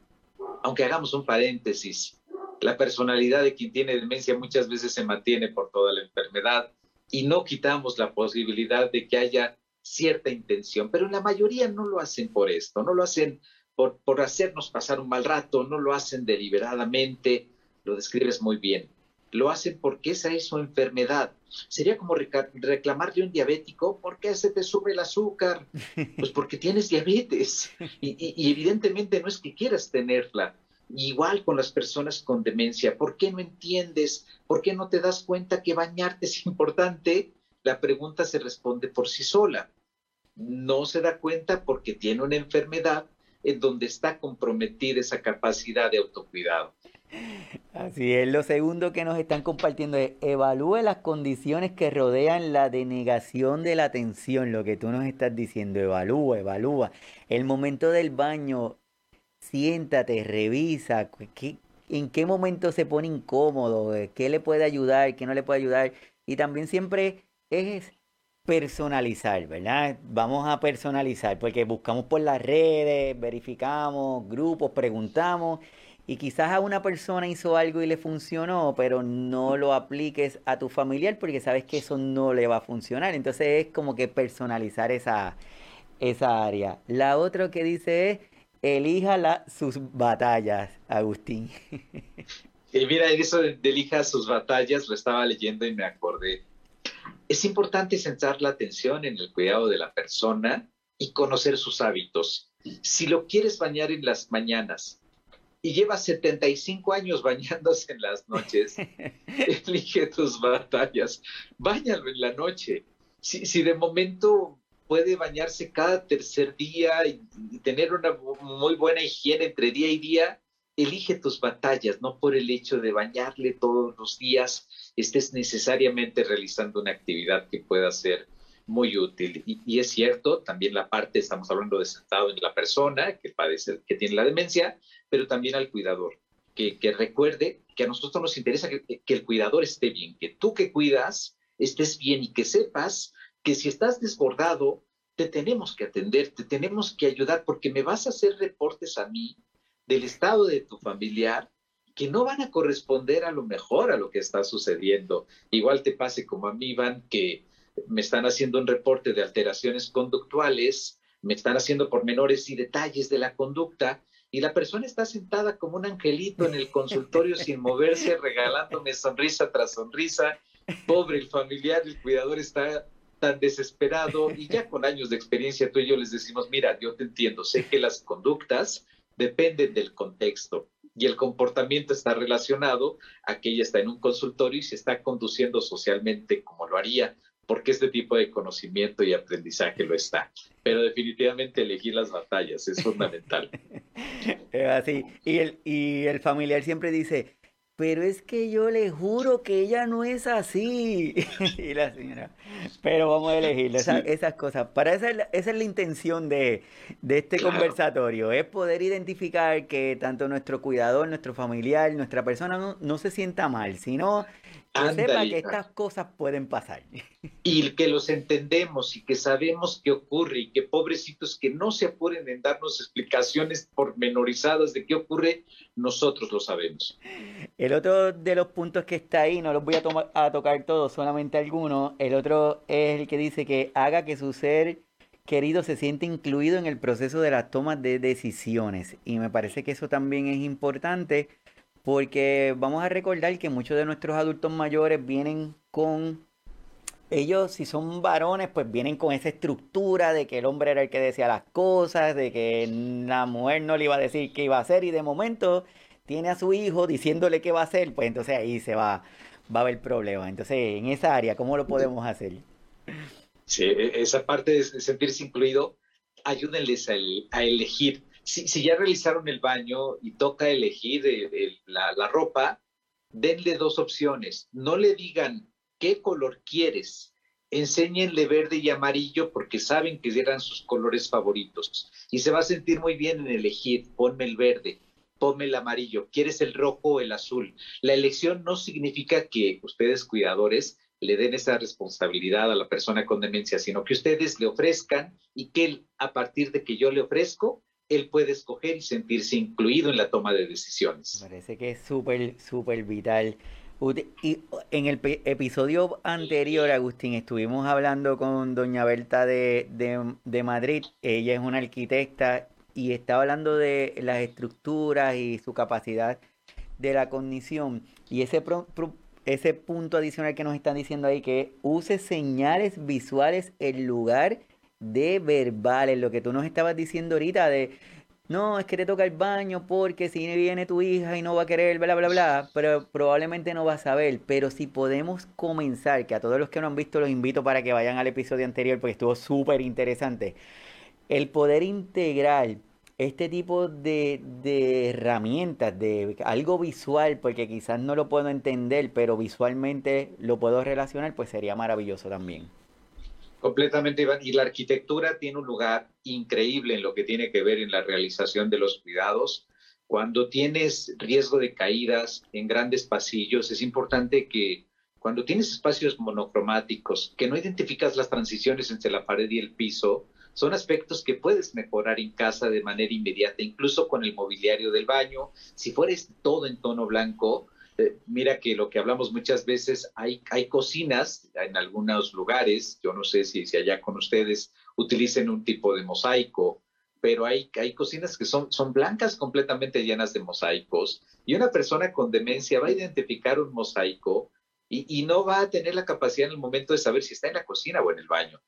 Aunque hagamos un paréntesis, la personalidad de quien tiene demencia muchas veces se mantiene por toda la enfermedad y no quitamos la posibilidad de que haya cierta intención, pero la mayoría no lo hacen por esto, no lo hacen por, por hacernos pasar un mal rato, no lo hacen deliberadamente, lo describes muy bien. Lo hacen porque esa es su enfermedad. Sería como reclamarle a un diabético, ¿por qué se te sube el azúcar? Pues porque tienes diabetes y, evidentemente no es que quieras tenerla. Igual con las personas con demencia, ¿por qué no entiendes? ¿Por qué no te das cuenta que bañarte es importante? La pregunta se responde por sí sola. No se da cuenta porque tiene una enfermedad en donde está comprometida esa capacidad de autocuidado. Así es, lo segundo que nos están compartiendo es evalúe las condiciones que rodean la denegación de la atención, lo que tú nos estás diciendo, evalúa, evalúa. El momento del baño, siéntate, revisa, en qué momento se pone incómodo, qué le puede ayudar, qué no le puede ayudar. Y también siempre es personalizar, ¿verdad? Vamos a personalizar, porque buscamos por las redes, verificamos grupos, preguntamos y quizás a una persona hizo algo y le funcionó, pero no lo apliques a tu familiar porque sabes que eso no le va a funcionar. Entonces es como que personalizar esa, esa área. La otra que dice es, elija sus batallas, Agustín. Y mira, eso de, de elija sus batallas lo estaba leyendo y me acordé. Es importante centrar la atención en el cuidado de la persona y conocer sus hábitos. Si lo quieres bañar en las mañanas, y lleva 75 años bañándose en las noches, elige tus batallas, báñalo en la noche. Si, si de momento puede bañarse cada tercer día y, tener una muy buena higiene entre día y día, elige tus batallas, no por el hecho de bañarle todos los días, estés necesariamente realizando una actividad que pueda ser muy útil. Y, y, es cierto, también la parte, estamos hablando de sentado en la persona que padece, que tiene la demencia, pero también al cuidador, que, recuerde que a nosotros nos interesa que, el cuidador esté bien, que tú que cuidas estés bien y que sepas que si estás desbordado, te tenemos que atender, te tenemos que ayudar porque me vas a hacer reportes a mí del estado de tu familiar que no van a corresponder a lo mejor a lo que está sucediendo. Igual te pase como a mí, Iván, que me están haciendo un reporte de alteraciones conductuales, me están haciendo pormenores y detalles de la conducta y la persona está sentada como un angelito en el consultorio sin moverse, regalándome sonrisa tras sonrisa. Pobre el familiar, el cuidador está tan desesperado y ya con años de experiencia tú y yo les decimos, mira, yo te entiendo, sé que las conductas dependen del contexto y el comportamiento está relacionado a que ella está en un consultorio y se está conduciendo socialmente como lo haría porque este tipo de conocimiento y aprendizaje lo está. Pero definitivamente elegir las batallas es fundamental. Es así. Y el, y el familiar siempre dice, pero es que yo le juro que ella no es así. y la señora, pero vamos a elegir esas, cosas. Para esa, esa es la intención de, este conversatorio, es poder identificar que tanto nuestro cuidador, nuestro familiar, nuestra persona no, no se sienta mal, sino que sepa que estas cosas pueden pasar. Y que los entendemos y que sabemos qué ocurre y que pobrecitos que no se apuren en darnos explicaciones pormenorizadas de qué ocurre, nosotros lo sabemos. El otro de los puntos que está ahí, no los voy a, tomar, a tocar todos, solamente algunos. El otro es el que dice que haga que su ser querido se siente incluido en el proceso de la toma de decisiones. Y me parece que eso también es importante porque vamos a recordar que muchos de nuestros adultos mayores vienen con ellos, si son varones, pues vienen con esa estructura de que el hombre era el que decía las cosas, de que la mujer no le iba a decir qué iba a hacer y de momento tiene a su hijo diciéndole qué va a hacer, pues entonces ahí se va, va a haber problema. Entonces, en esa área, ¿cómo lo podemos hacer? Sí, e, esa parte de sentirse incluido, ayúdenles a elegir si, ya realizaron el baño y toca elegir la, ropa, denle dos opciones. No le digan qué color quieres. Enséñenle verde y amarillo porque saben que eran sus colores favoritos. Y se va a sentir muy bien en elegir. Ponme el verde, ponme el amarillo. ¿Quieres el rojo o el azul? La elección no significa que ustedes, cuidadores, le den esa responsabilidad a la persona con demencia, sino que ustedes le ofrezcan y que a partir de que yo le ofrezco, él puede escoger y sentirse incluido en la toma de decisiones. Parece que es súper, súper vital. Y en el episodio anterior, Agustín, estuvimos hablando con doña Berta de, de, Madrid. Ella es una arquitecta y estaba hablando de las estructuras y su capacidad de la cognición. Y ese ese punto adicional que nos están diciendo ahí, que use señales visuales en lugar de verbales, lo que tú nos estabas diciendo ahorita de, no, es que te toca el baño porque si viene tu hija y no va a querer, bla, bla, bla, pero probablemente no va a saber, pero si podemos comenzar, que a todos los que no han visto los invito para que vayan al episodio anterior porque estuvo súper interesante, el poder integrar este tipo de, de, herramientas, de algo visual, porque quizás no lo puedo entender, pero visualmente lo puedo relacionar, pues sería maravilloso también. Completamente, Iván. Y la arquitectura tiene un lugar increíble en lo que tiene que ver en la realización de los cuidados. Cuando tienes riesgo de caídas en grandes pasillos, es importante que cuando tienes espacios monocromáticos, que no identificas las transiciones entre la pared y el piso, son aspectos que puedes mejorar en casa de manera inmediata, incluso con el mobiliario del baño. Si fueres todo en tono blanco, eh, mira que lo que hablamos muchas veces, hay, hay cocinas en algunos lugares, yo no sé si, si allá con ustedes utilicen un tipo de mosaico, pero hay, hay cocinas que son, son blancas completamente llenas de mosaicos y una persona con demencia va a identificar un mosaico y, y, no va a tener la capacidad en el momento de saber si está en la cocina o en el baño.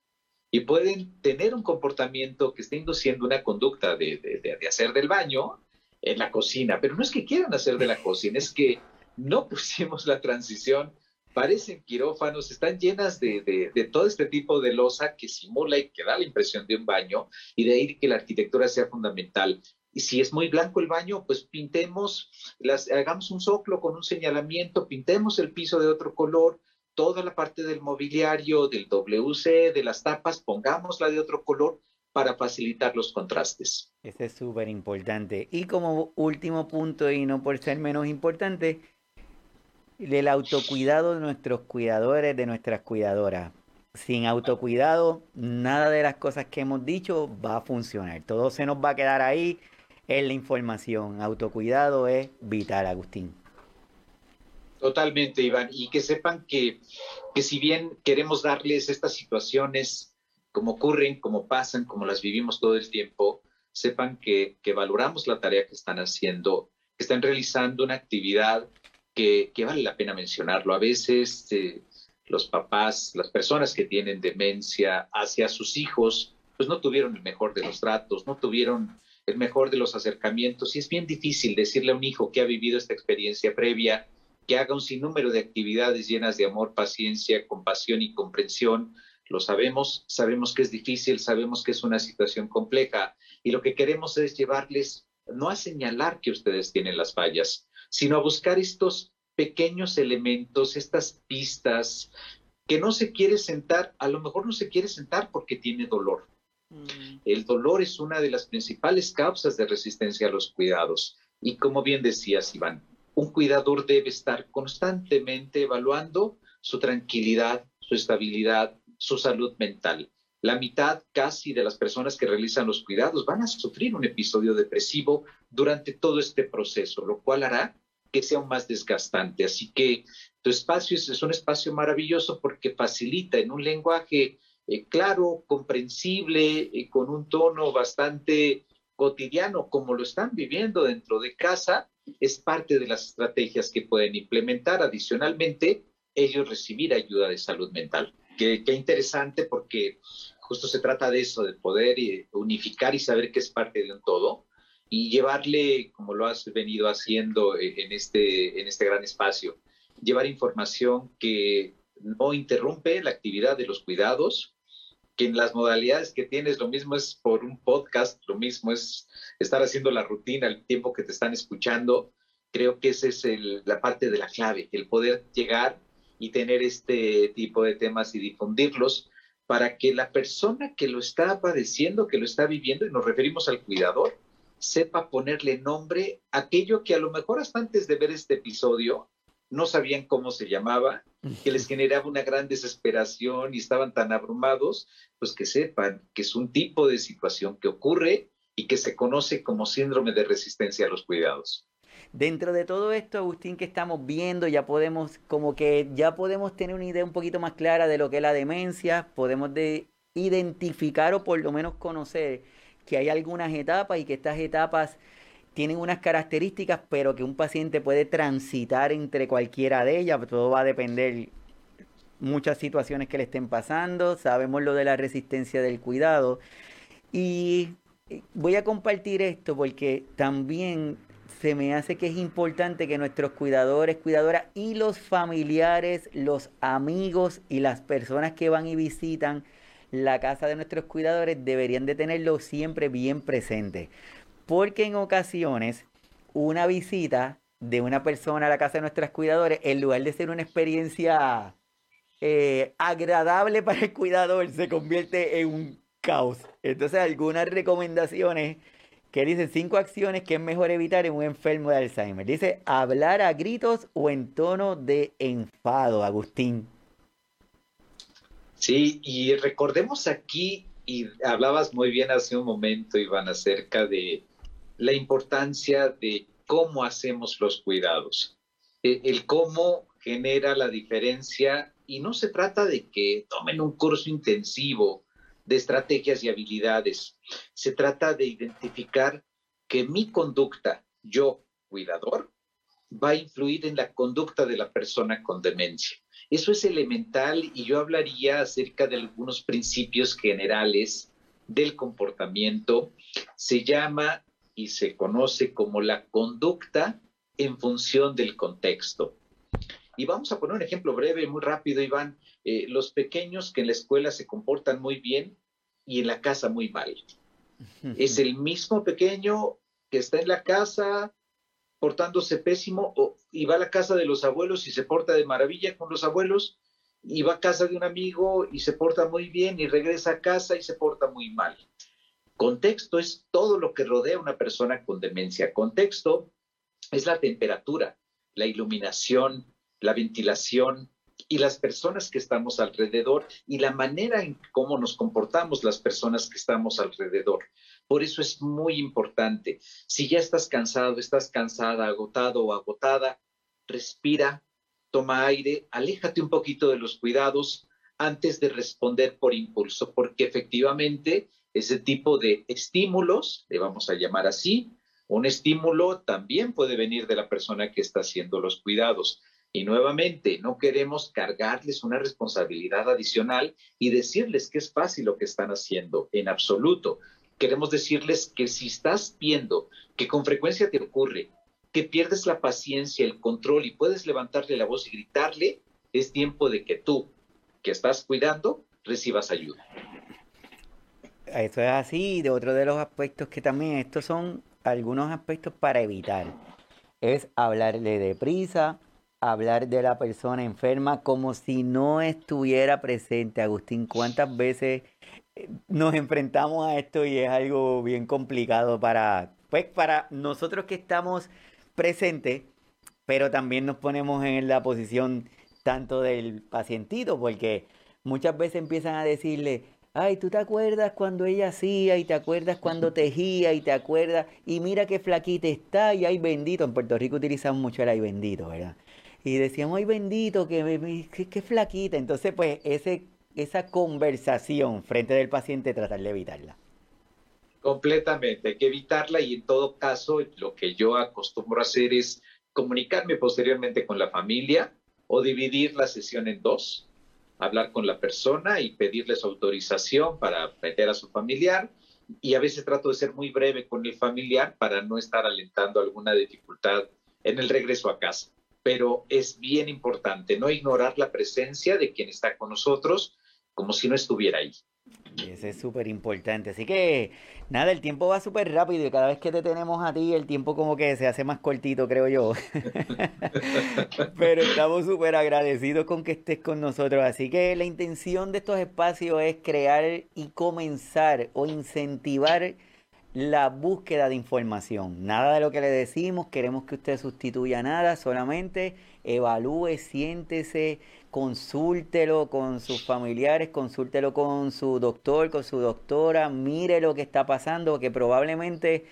Y pueden tener un comportamiento que esté induciendo una conducta de, de, hacer del baño en la cocina, pero no es que quieran hacer de la cocina, es que no pusimos la transición, parecen quirófanos, están llenas de, de, todo este tipo de losa que simula y que da la impresión de un baño, y de ahí que la arquitectura sea fundamental. Y si es muy blanco el baño, pues pintemos, las, hagamos un soclo con un señalamiento, pintemos el piso de otro color, toda la parte del mobiliario, del WC, de las tapas, pongámosla de otro color para facilitar los contrastes. Ese es súper importante. Y como último punto, y no por ser menos importante, el autocuidado de nuestros cuidadores, de nuestras cuidadoras. Sin autocuidado, nada de las cosas que hemos dicho va a funcionar. Todo se nos va a quedar ahí en la información. Autocuidado es vital, Agustín. Totalmente, Iván. Y que sepan que, que si bien queremos darles estas situaciones como ocurren, como pasan, como las vivimos todo el tiempo, sepan que, que valoramos la tarea que están haciendo, que están realizando una actividad que, vale la pena mencionarlo. A veces eh, los papás, las personas que tienen demencia hacia sus hijos, pues no tuvieron el mejor de los tratos, no tuvieron el mejor de los acercamientos y es bien difícil decirle a un hijo que ha vivido esta experiencia previa, que haga un sinnúmero de actividades llenas de amor, paciencia, compasión y comprensión. Lo sabemos, sabemos que es difícil, sabemos que es una situación compleja y lo que queremos es llevarles no a señalar que ustedes tienen las fallas, sino a buscar estos pequeños elementos, estas pistas, que no se quiere sentar, a lo mejor no se quiere sentar porque tiene dolor. Mm. El dolor es una de las principales causas de resistencia a los cuidados. Y como bien decías, Iván, un cuidador debe estar constantemente evaluando su tranquilidad, su estabilidad, su salud mental. La mitad casi de las personas que realizan los cuidados van a sufrir un episodio depresivo durante todo este proceso, lo cual hará que sea más desgastante. Así que tu espacio es, un espacio maravilloso porque facilita en un lenguaje eh, claro, comprensible, eh, con un tono bastante cotidiano, como lo están viviendo dentro de casa, es parte de las estrategias que pueden implementar. Adicionalmente, ellos recibir ayuda de salud mental. Qué, interesante porque justo se trata de eso, de poder eh, unificar y saber que es parte de un todo y llevarle, como lo has venido haciendo eh, en este, en este gran espacio, llevar información que no interrumpe la actividad de los cuidados, que en las modalidades que tienes, lo mismo es por un podcast, lo mismo es estar haciendo la rutina el tiempo que te están escuchando. Creo que esa es la parte de la clave, el poder llegar y tener este tipo de temas y difundirlos para que la persona que lo está padeciendo, que lo está viviendo, y nos referimos al cuidador, sepa ponerle nombre a aquello que a lo mejor hasta antes de ver este episodio no sabían cómo se llamaba, que les generaba una gran desesperación y estaban tan abrumados, pues que sepan que es un tipo de situación que ocurre y que se conoce como síndrome de resistencia a los cuidados. Dentro de todo esto, Agustín, que estamos viendo, ya podemos, como que ya podemos tener una idea un poquito más clara de lo que es la demencia, podemos de identificar o por lo menos conocer que hay algunas etapas y que estas etapas tienen unas características, pero que un paciente puede transitar entre cualquiera de ellas. Todo va a depender muchas situaciones que le estén pasando. Sabemos lo de la resistencia del cuidado. Y voy a compartir esto porque también se me hace que es importante que nuestros cuidadores, cuidadoras y los familiares, los amigos y las personas que van y visitan la casa de nuestros cuidadores deberían de tenerlo siempre bien presente. Porque en ocasiones una visita de una persona a la casa de nuestros cuidadores, en lugar de ser una experiencia eh, agradable para el cuidador, se convierte en un caos. Entonces algunas recomendaciones que dicen cinco acciones que es mejor evitar en un enfermo de Alzheimer. Dice hablar a gritos o en tono de enfado, Agustín. Sí, y recordemos aquí, y hablabas muy bien hace un momento, Iván, acerca de la importancia de cómo hacemos los cuidados. E, el cómo genera la diferencia y no se trata de que tomen un curso intensivo de estrategias y habilidades. Se trata de identificar que mi conducta, yo, cuidador, va a influir en la conducta de la persona con demencia. Eso es elemental y yo hablaría acerca de algunos principios generales del comportamiento. Se llama y se conoce como la conducta en función del contexto. Y vamos a poner un ejemplo breve, muy rápido, Iván. Eh, los pequeños que en la escuela se comportan muy bien y en la casa muy mal. Es el mismo pequeño que está en la casa portándose pésimo o, y va a la casa de los abuelos y se porta de maravilla con los abuelos y va a casa de un amigo y se porta muy bien y regresa a casa y se porta muy mal. Contexto es todo lo que rodea a una persona con demencia. Contexto es la temperatura, la iluminación, la ventilación y las personas que estamos alrededor y la manera en cómo nos comportamos las personas que estamos alrededor. Por eso es muy importante. Si ya estás cansado, estás cansada, agotado o agotada, respira, toma aire, aléjate un poquito de los cuidados antes de responder por impulso, porque efectivamente ese tipo de estímulos, le vamos a llamar así, un estímulo también puede venir de la persona que está haciendo los cuidados. Y nuevamente, no queremos cargarles una responsabilidad adicional y decirles que es fácil lo que están haciendo, en absoluto queremos decirles que si estás viendo que con frecuencia te ocurre que pierdes la paciencia, el control y puedes levantarle la voz y gritarle, es tiempo de que tú, que estás cuidando, recibas ayuda. Eso es así. De otro de los aspectos que también, estos son algunos aspectos para evitar, es hablarle deprisa, hablar de la persona enferma como si no estuviera presente. Agustín, ¿cuántas veces nos enfrentamos a esto y es algo bien complicado para, pues, para nosotros que estamos presentes, pero también nos ponemos en la posición tanto del pacientito, porque muchas veces empiezan a decirle, ay, tú te acuerdas cuando ella hacía y te acuerdas cuando tejía y te acuerdas, y mira qué flaquita está y ay bendito, en Puerto Rico utilizamos mucho el ay bendito, ¿verdad? Y decíamos, ay bendito, que, que flaquita, entonces pues ese esa conversación frente del paciente, tratar de evitarla. Completamente, hay que evitarla y en todo caso lo que yo acostumbro a hacer es comunicarme posteriormente con la familia o dividir la sesión en dos, hablar con la persona y pedirles autorización para meter a su familiar y a veces trato de ser muy breve con el familiar para no estar alentando alguna dificultad en el regreso a casa. Pero es bien importante no ignorar la presencia de quien está con nosotros como si no estuviera ahí. Eso es súper importante. Así que, nada, el tiempo va súper rápido y cada vez que te tenemos a ti, el tiempo como que se hace más cortito, creo yo. Pero estamos súper agradecidos con que estés con nosotros. Así que la intención de estos espacios es crear y comenzar o incentivar la búsqueda de información. Nada de lo que le decimos, queremos que usted sustituya nada, solamente evalúe, siéntese consúltelo con sus familiares, consúltelo con su doctor, con su doctora, mire lo que está pasando, que probablemente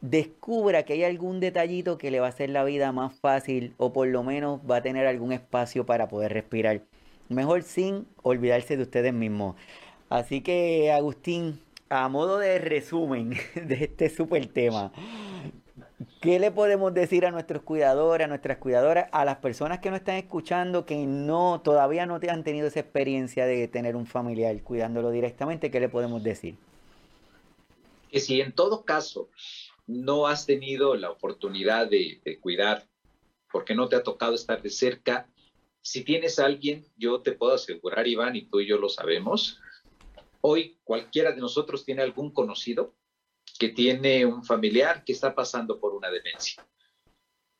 descubra que hay algún detallito que le va a hacer la vida más fácil o por lo menos va a tener algún espacio para poder respirar. Mejor sin olvidarse de ustedes mismos. Así que, Agustín, a modo de resumen de este super tema, ¿Qué le podemos decir a nuestros cuidadores, a nuestras cuidadoras, a las personas que nos están escuchando que no todavía no han tenido esa experiencia de tener un familiar cuidándolo directamente? ¿Qué le podemos decir? Que si en todo caso no has tenido la oportunidad de, de cuidar porque no te ha tocado estar de cerca, si tienes a alguien, yo te puedo asegurar, Iván, y tú y yo lo sabemos, hoy cualquiera de nosotros tiene algún conocido que tiene un familiar que está pasando por una demencia.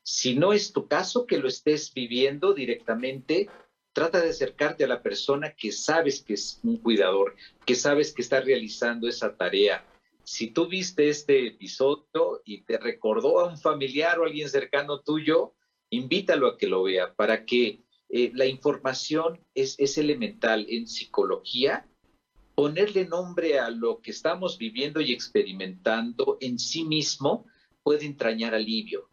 Si no es tu caso, que lo estés viviendo directamente, trata de acercarte a la persona que sabes que es un cuidador, que sabes que está realizando esa tarea. Si tú viste este episodio y te recordó a un familiar o alguien cercano tuyo, invítalo a que lo vea para que eh, la información es, es elemental en psicología ponerle nombre a lo que estamos viviendo y experimentando en sí mismo puede entrañar alivio.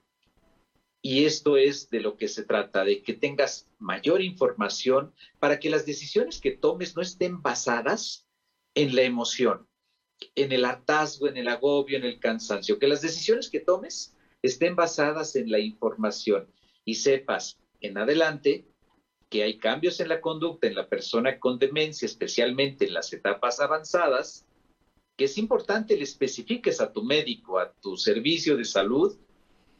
Y esto es de lo que se trata, de que tengas mayor información para que las decisiones que tomes no estén basadas en la emoción, en el hartazgo, en el agobio, en el cansancio, que las decisiones que tomes estén basadas en la información y sepas en adelante que hay cambios en la conducta en la persona con demencia, especialmente en las etapas avanzadas, que es importante le especifiques a tu médico, a tu servicio de salud,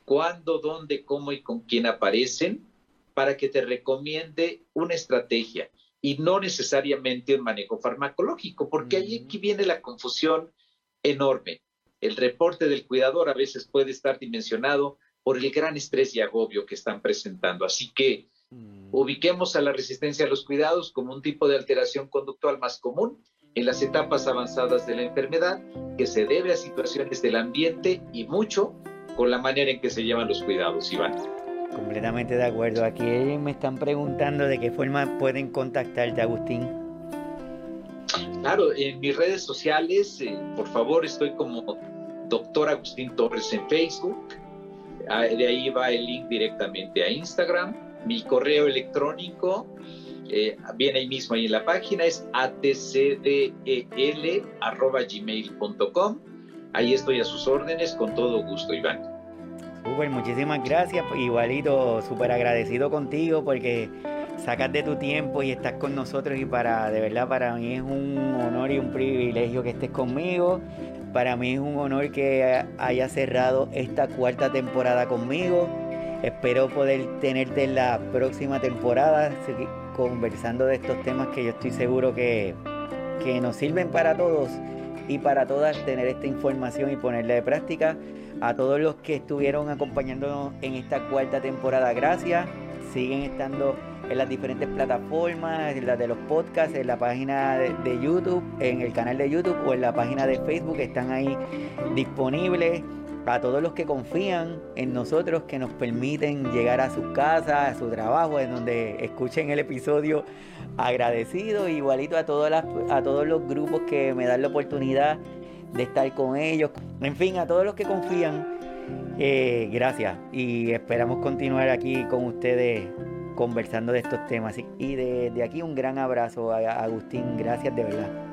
cuándo, dónde, cómo y con quién aparecen, para que te recomiende una estrategia y no necesariamente un manejo farmacológico, porque ahí aquí viene la confusión enorme. El reporte del cuidador a veces puede estar dimensionado por el gran estrés y agobio que están presentando. Así que Mm. Ubiquemos a la resistencia a los cuidados como un tipo de alteración conductual más común en las etapas avanzadas de la enfermedad que se debe a situaciones del ambiente y mucho con la manera en que se llevan los cuidados, Iván. Completamente de acuerdo. Aquí me están preguntando de qué forma pueden contactarte, Agustín. Claro, en mis redes sociales, eh, por favor, estoy como doctor Agustín Torres en Facebook. Ah, de ahí va el link directamente a Instagram mi correo electrónico eh, viene ahí mismo ahí en la página, es atcdel.gmail.com. Ahí estoy a sus órdenes con todo gusto, Iván. Super, muchísimas gracias. Igualito, súper agradecido contigo porque sacas de tu tiempo y estás con nosotros y para, de verdad, para mí es un honor y un privilegio que estés conmigo. Para mí es un honor que haya cerrado esta cuarta temporada conmigo Espero poder tenerte en la próxima temporada conversando de estos temas que yo estoy seguro que, que nos sirven para todos y para todas tener esta información y ponerla de práctica. A todos los que estuvieron acompañándonos en esta cuarta temporada, gracias. Siguen estando en las diferentes plataformas, en las de los podcasts, en la página de, de, YouTube, en el canal de YouTube o en la página de Facebook, están ahí disponibles a todos los que confían en nosotros, que nos permiten llegar a sus casas, a su trabajo, en donde escuchen el episodio agradecido, igualito a, todas a todos los grupos que me dan la oportunidad de estar con ellos, en fin, a todos los que confían, eh, gracias y esperamos continuar aquí con ustedes conversando de estos temas. Y de, de aquí un gran abrazo a Agustín, gracias de verdad.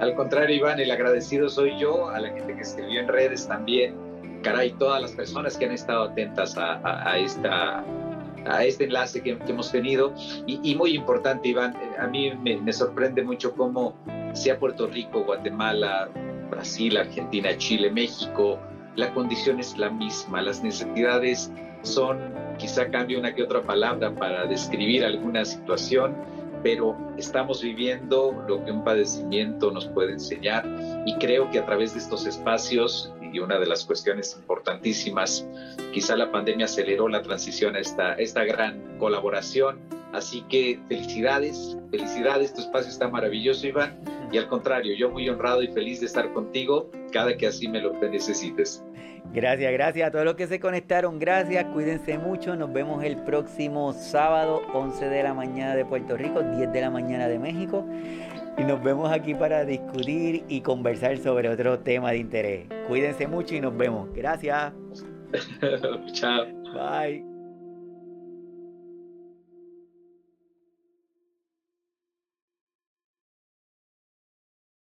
Al contrario, Iván, el agradecido soy yo, a la gente que escribió en redes también, caray, todas las personas que han estado atentas a, esta, a este enlace que, hemos tenido. Y, muy importante, Iván, a mí me, sorprende mucho cómo sea Puerto Rico, Guatemala, Brasil, Argentina, Chile, México, la condición es la misma, las necesidades son, quizá cambie una que otra palabra para describir alguna situación, pero estamos viviendo lo que un padecimiento nos puede enseñar. Y creo que a través de estos espacios y una de las cuestiones importantísimas, quizá la pandemia aceleró la transición a esta, esta gran colaboración. Así que felicidades, felicidades, tu espacio está maravilloso, Iván. Y al contrario, yo muy honrado y feliz de estar contigo cada que así me lo necesites. Gracias, gracias a todos los que se conectaron. Gracias, cuídense mucho. Nos vemos el próximo sábado, 11 de la mañana de Puerto Rico, 10 de la mañana de México. Y nos vemos aquí para discutir y conversar sobre otro tema de interés. Cuídense mucho y nos vemos. Gracias. Chao. Bye.